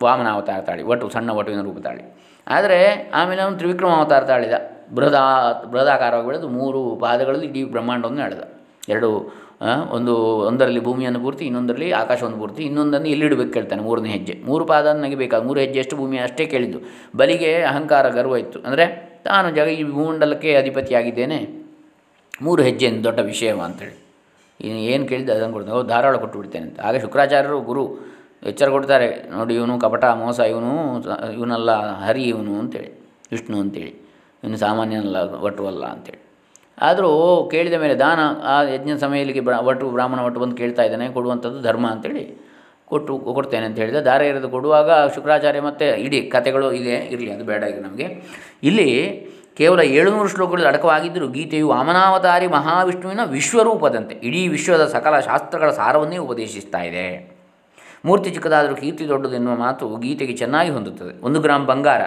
ವಾಮನ ಅವತಾರ ತಾಳಿ ಒಟ್ಟು ಸಣ್ಣ ಒಟುವಿನ ರೂಪ ತಾಳಿ. ಆದರೆ ಆಮೇಲೆ ಅವನು ತ್ರಿವಿಕ್ರಮ ಅವತಾರ ತಾಳಿದ. ಬೃಹದಾ, ಬೃಹದಾಕಾರವಾಗಿ ಬೆಳೆದು ಮೂರು ಪಾದಗಳಲ್ಲಿ ಇಡೀ ಬ್ರಹ್ಮಾಂಡವನ್ನು ಎಳೆದ. ಎರಡು ಒಂದು, ಒಂದರಲ್ಲಿ ಭೂಮಿಯನ್ನು ಪೂರ್ತಿ, ಇನ್ನೊಂದರಲ್ಲಿ ಆಕಾಶವನ್ನು ಪೂರ್ತಿ, ಇನ್ನೊಂದನ್ನು ಎಲ್ಲಿಡಬೇಕು ಕೇಳ್ತಾನೆ ಮೂರನೇ ಹೆಜ್ಜೆ. ಮೂರು ಪಾದ ನನಗೆ ಬೇಕಾದ ಮೂರು ಹೆಜ್ಜೆ ಎಷ್ಟು ಭೂಮಿ ಅಷ್ಟೇ ಕೇಳಿದ್ದು. ಬಲಿಗೆ ಅಹಂಕಾರ ಗರ್ವ ಇತ್ತು. ಅಂದರೆ ತಾನು ಜಗ, ಈ ಭೂಮಂಡಲಕ್ಕೆ ಅಧಿಪತಿಯಾಗಿದ್ದೇನೆ. ಮೂರು ಹೆಜ್ಜೆಯನ್ನು ದೊಡ್ಡ ವಿಷಯವ ಇನ್ನು ಏನು ಕೇಳಿದ್ದೆ ಅದನ್ನು ಕೊಡ್ತೇನೆ. ಧಾರಾಳ ಕೊಟ್ಟು ಬಿಡ್ತೇನೆ ಅಂತ. ಆಗ ಶುಕ್ರಾಚಾರ್ಯರು ಗುರು ಎಚ್ಚರ ಕೊಡ್ತಾರೆ. ನೋಡಿ ಇವನು ಕಪಟ, ಮೋಸ, ಇವನು ಇವನಲ್ಲ ಹರಿ ಇವನು ಅಂತೇಳಿ. ವಿಷ್ಣು ಅಂತೇಳಿ. ಇವನು ಸಾಮಾನ್ಯನಲ್ಲ, ವಟುವಲ್ಲ ಅಂತೇಳಿ. ಆದರೂ ಕೇಳಿದ ಮೇಲೆ ದಾನ, ಆ ಯಜ್ಞ ಸಮಯಕ್ಕೆ ಬ್ರಾ, ವಟು, ಬ್ರಾಹ್ಮಣ ವಟು ಬಂದು ಕೇಳ್ತಾ ಇದ್ದಾನೆ, ಕೊಡುವಂಥದ್ದು ಧರ್ಮ ಅಂತೇಳಿ ಕೊಟ್ಟು ಕೊಡ್ತೇನೆ ಅಂತ ಹೇಳಿದ. ದಾರ ಇರೋದು ಕೊಡುವಾಗ ಶುಕ್ರಾಚಾರ್ಯ ಮತ್ತು ಇಡೀ ಕಥೆಗಳು ಇದೆ ಇರಲಿ, ಅದು ಬೇಡ ಈಗ ನಮಗೆ. ಇಲ್ಲಿ ಕೇವಲ ಏಳುನೂರು ಶ್ಲೋಕಗಳು ಅಡಕವಾಗಿದ್ದರೂ ಗೀತೆಯು ವಾಮನಾವತಾರಿ ಮಹಾವಿಷ್ಣುವಿನ ವಿಶ್ವರೂಪದಂತೆ, ಇಡೀ ವಿಶ್ವದ ಸಕಲ ಶಾಸ್ತ್ರಗಳ ಸಾರವನ್ನೇ ಉಪದೇಶಿಸ್ತಾ ಇದೆ. ಮೂರ್ತಿ ಚಿಕ್ಕದಾದರೂ ಕೀರ್ತಿ ದೊಡ್ಡದು ಎನ್ನುವ ಮಾತು ಗೀತೆಗೆ ಚೆನ್ನಾಗಿ ಹೊಂದುತ್ತದೆ. ಒಂದು ಗ್ರಾಮ್ ಬಂಗಾರ.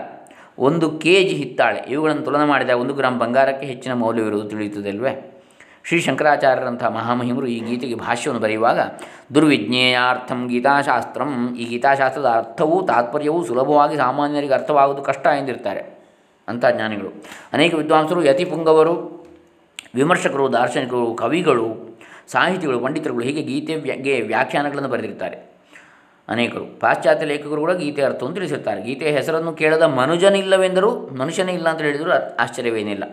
ಒಂದು ಕೆ ಜಿ ಹಿತ್ತಾಳೆ. ಇವುಗಳನ್ನು ತುಲನೆ ಮಾಡಿದಾಗ ಒಂದು ಗ್ರಾಮ್ ಬಂಗಾರಕ್ಕೆ ಹೆಚ್ಚಿನ ಮೌಲ್ಯವಿರುವುದು ತಿಳಿಯುತ್ತದೆ ಅಲ್ವೇ ಶ್ರೀ ಶಂಕರಾಚಾರ್ಯರಂಥ ಮಹಾಮಹಿಮರು ಈ ಗೀತೆಗೆ ಭಾಷ್ಯವನ್ನು ಬರೆಯುವಾಗ, ದುರ್ವಿಜ್ಞೇಯಾರ್ಥಂ ಗೀತಾಶಾಸ್ತ್ರಂ. ಈ ಗೀತಾಶಾಸ್ತ್ರದ ಅರ್ಥವೂ ತಾತ್ಪರ್ಯವೂ ಸುಲಭವಾಗಿ ಸಾಮಾನ್ಯರಿಗೆ ಅರ್ಥವಾಗುವುದು ಕಷ್ಟ ಎಂದಿರ್ತಾರೆ. ಅಂಥ ಜ್ಞಾನಿಗಳು. ಅನೇಕ ವಿದ್ವಾಂಸರು, ಯತಿಪುಂಗವರು, ವಿಮರ್ಶಕರು, ದಾರ್ಶನಿಕರು, ಕವಿಗಳು, ಸಾಹಿತಿಗಳು, ಪಂಡಿತರುಗಳು ಹೀಗೆ ಗೀತೆ ವ್ಯಾಖ್ಯಾನಗಳನ್ನು ಬರೆದಿರ್ತಾರೆ ಅನೇಕರು. ಪಾಶ್ಚಾತ್ಯ ಲೇಖಕರು ಕೂಡ ಗೀತೆ ಅರ್ಥವನ್ನು ತಿಳಿಸಿರ್ತಾರೆ. ಗೀತೆಯ ಹೆಸರನ್ನು ಕೇಳದ ಮನುಜನಿಲ್ಲವೆಂದರೂ ಮನುಷ್ಯನೇ ಇಲ್ಲ ಅಂತ ಹೇಳಿದರೂ ಆಶ್ಚರ್ಯವೇನಿಲ್ಲ.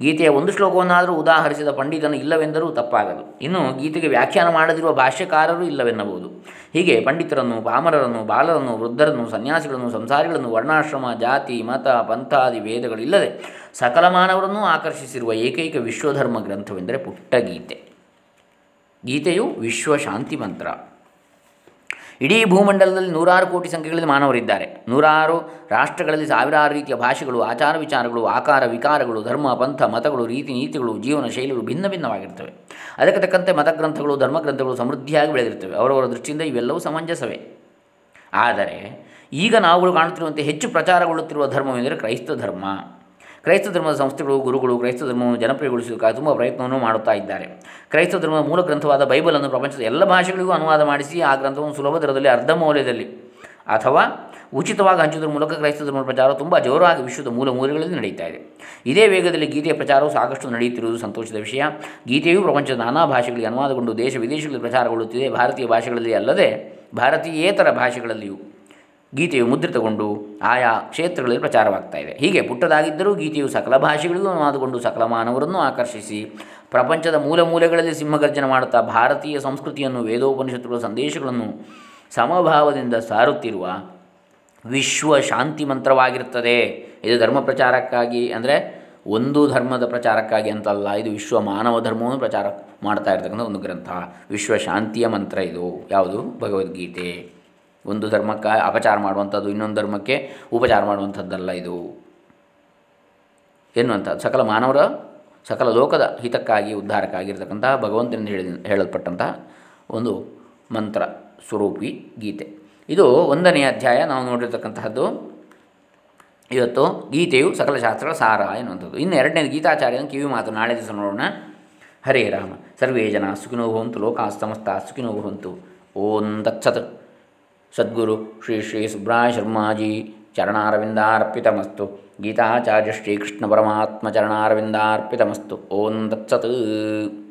ಗೀತೆಯ ಒಂದು ಶ್ಲೋಕವನ್ನಾದರೂ ಉದಾಹರಿಸಿದ ಪಂಡಿತನು ಇಲ್ಲವೆಂದರೂ ತಪ್ಪಾಗದು. ಇನ್ನು ಗೀತೆಗೆ ವ್ಯಾಖ್ಯಾನ ಮಾಡದಿರುವ ಭಾಷ್ಯಕಾರರು ಇಲ್ಲವೆನ್ನಬಹುದು. ಹೀಗೆ ಪಂಡಿತರನ್ನು, ಪಾಮರರನ್ನು, ಬಾಲರನ್ನು, ವೃದ್ಧರನ್ನು, ಸನ್ಯಾಸಿಗಳನ್ನು, ಸಂಸಾರಿಗಳನ್ನು, ವರ್ಣಾಶ್ರಮ, ಜಾತಿ, ಮತ, ಪಂಥಾದಿ ಭೇದಗಳಿಲ್ಲದೆ ಸಕಲ ಮಾನವರನ್ನು ಆಕರ್ಷಿಸಿರುವ ಏಕೈಕ ವಿಶ್ವಧರ್ಮ ಗ್ರಂಥವೆಂದರೆ ಪುಟ್ಟ ಗೀತೆ ಗೀತೆಯು ವಿಶ್ವ ಶಾಂತಿ ಮಂತ್ರ. ಇಡೀ ಭೂಮಂಡಲದಲ್ಲಿ ನೂರಾರು ಕೋಟಿ ಸಂಖ್ಯೆಗಳಲ್ಲಿ ಮಾನವರಿದ್ದಾರೆ. ನೂರಾರು ರಾಷ್ಟ್ರಗಳಲ್ಲಿ ಸಾವಿರಾರು ರೀತಿಯ ಭಾಷೆಗಳು, ಆಚಾರ ವಿಚಾರಗಳು, ಆಕಾರ ವಿಕಾರಗಳು, ಧರ್ಮ, ಪಂಥ, ಮತಗಳು, ರೀತಿ ನೀತಿಗಳು, ಜೀವನ ಶೈಲಿಗಳು ಭಿನ್ನ ಭಿನ್ನವಾಗಿರ್ತವೆ. ಅದಕ್ಕೆ ತಕ್ಕಂತೆ ಮತಗ್ರಂಥಗಳು, ಧರ್ಮಗ್ರಂಥಗಳು ಸಮೃದ್ಧಿಯಾಗಿ ಬೆಳೆದಿರ್ತವೆ. ಅವರವರ ದೃಷ್ಟಿಯಿಂದ ಇವೆಲ್ಲವೂ ಸಮಂಜಸವೇ. ಆದರೆ ಈಗ ನಾವುಗಳು ಕಾಣುತ್ತಿರುವಂತೆ ಹೆಚ್ಚು ಪ್ರಚಾರಗೊಳ್ಳುತ್ತಿರುವ ಧರ್ಮವೆಂದರೆ ಕ್ರೈಸ್ತ ಧರ್ಮ. ಕ್ರೈಸ್ತ ಧರ್ಮದ ಸಂಸ್ಥೆಗಳು, ಗುರುಗಳು ಕ್ರೈಸ್ತ ಧರ್ಮವನ್ನು ಜನಪ್ರಿಯಗೊಳಿಸುವ ತುಂಬ ಪ್ರಯತ್ನವನ್ನು ಮಾಡುತ್ತಾ ಇದ್ದಾರೆ. ಕ್ರೈಸ್ತ ಧರ್ಮದ ಮೂಲ ಗ್ರಂಥವಾದ ಬೈಬಲನ್ನು ಪ್ರಪಂಚದ ಎಲ್ಲ ಭಾಷೆಗಳಿಗೂ ಅನುವಾದ ಮಾಡಿಸಿ ಆ ಗ್ರಂಥವನ್ನು ಸುಲಭ ದರದಲ್ಲಿ ಅರ್ಧ ಮೌಲ್ಯದಲ್ಲಿ ಅಥವಾ ಉಚಿತವಾಗಿ ಹಂಚುವುದರ ಮೂಲಕ ಕ್ರೈಸ್ತ ಧರ್ಮದ ಪ್ರಚಾರ ತುಂಬ ಜೋರಾಗಿ ವಿಶ್ವದ ಮೂಲ ಮೂಲೆಗಳಲ್ಲಿ ನಡೀತಾ ಇದೆ. ಇದೇ ವೇಗದಲ್ಲಿ ಗೀತೆಯ ಪ್ರಚಾರವು ಸಾಕಷ್ಟು ನಡೆಯುತ್ತಿರುವುದು ಸಂತೋಷದ ವಿಷಯ. ಗೀತೆಯು ಪ್ರಪಂಚದ ನಾನಾ ಭಾಷೆಗಳಿಗೆ ಅನುವಾದಗೊಂಡು ದೇಶ ವಿದೇಶಗಳಲ್ಲಿ ಪ್ರಚಾರಗೊಳ್ಳುತ್ತಿದೆ. ಭಾರತೀಯ ಭಾಷೆಗಳಲ್ಲಿ ಅಲ್ಲದೆ ಭಾರತೀಯೇತರ ಭಾಷೆಗಳಲ್ಲಿಯೂ ಗೀತೆಯು ಮುದ್ರಿತಗೊಂಡು ಆಯಾ ಕ್ಷೇತ್ರಗಳಲ್ಲಿ ಪ್ರಚಾರವಾಗ್ತಾ ಇದೆ. ಹೀಗೆ ಪುಟ್ಟದಾಗಿದ್ದರೂ ಗೀತೆಯು ಸಕಲ ಭಾಷೆಗಳಿಗೂ ಅನುವಾದಗೊಂಡು ಸಕಲ ಮಾನವರನ್ನು ಆಕರ್ಷಿಸಿ ಪ್ರಪಂಚದ ಮೂಲ ಮೂಲೆಗಳಲ್ಲಿ ಸಿಂಹಗರ್ಜನ ಮಾಡುತ್ತಾ ಭಾರತೀಯ ಸಂಸ್ಕೃತಿಯನ್ನು ವೇದೋಪನಿಷತ್ತುಗಳ ಸಂದೇಶಗಳನ್ನು ಸಮಭಾವದಿಂದ ಸಾರುತ್ತಿರುವ ವಿಶ್ವ ಶಾಂತಿ ಮಂತ್ರವಾಗಿರುತ್ತದೆ. ಇದು ಧರ್ಮ ಪ್ರಚಾರಕ್ಕಾಗಿ ಅಂದರೆ ಒಂದು ಧರ್ಮದ ಪ್ರಚಾರಕ್ಕಾಗಿ ಅಂತಲ್ಲ, ಇದು ವಿಶ್ವ ಮಾನವ ಧರ್ಮವನ್ನು ಪ್ರಚಾರ ಮಾಡ್ತಾ ಇರತಕ್ಕಂಥ ಒಂದು ಗ್ರಂಥ. ವಿಶ್ವ ಶಾಂತಿಯ ಮಂತ್ರ ಇದು. ಯಾವುದು? ಭಗವದ್ಗೀತೆ. ಒಂದು ಧರ್ಮಕ್ಕೆ ಅಪಚಾರ ಮಾಡುವಂಥದ್ದು, ಇನ್ನೊಂದು ಧರ್ಮಕ್ಕೆ ಉಪಚಾರ ಮಾಡುವಂಥದ್ದಲ್ಲ ಇದು. ಎನ್ನುವಂಥದ್ದು. ಸಕಲ ಮಾನವರ, ಸಕಲ ಲೋಕದ ಹಿತಕ್ಕಾಗಿ ಉದ್ಧಾರಕ್ಕಾಗಿರ್ತಕ್ಕಂತಹ ಭಗವಂತನಿಂದ ಹೇಳಿದ ಹೇಳಲ್ಪಟ್ಟಂತಹ ಒಂದು ಮಂತ್ರ ಸ್ವರೂಪಿ ಗೀತೆ. ಇದು ಒಂದನೇ ಅಧ್ಯಾಯ. ನಾವು ನೋಡಿರ್ತಕ್ಕಂತಹದ್ದು ಇವತ್ತು ಗೀತೆಯು ಸಕಲ ಶಾಸ್ತ್ರಗಳ ಸಾರ ಎನ್ನುವಂಥದ್ದು. ಇನ್ನು ಎರಡನೇದು ಗೀತಾಚಾರ್ಯನ ಕಿವಿ ಮಾತು. ನಾಳೆ ದಿವಸ ನೋಡೋಣ. ಹರೇ ರಾಮ. ಸರ್ವೇ ಜನ ಸುಖಿನೋ ಭವಂತು. ಲೋಕಾಸ್ತಮಸ್ತ ಸುಖಿನೋ ಭವಂತು. ಓಂ ತತ್ಸತ್. ಸದ್ಗುರು ಶ್ರೀ ಶ್ರೀ ಸುಬ್ರಾಯ ಶರ್ಮಾಜಿ ಚರಣಾರವಿಂದಾರ್ಪಿತಮಸ್ತು. ಗೀತಾಚಾರ್ಯ ಶ್ರೀಕೃಷ್ಣ ಪರಮಾತ್ಮ ಚರಣಾರವಿಂದಾರ್ಪಿತಮಸ್ತು. ಓಂ ತತ್ಸತ್.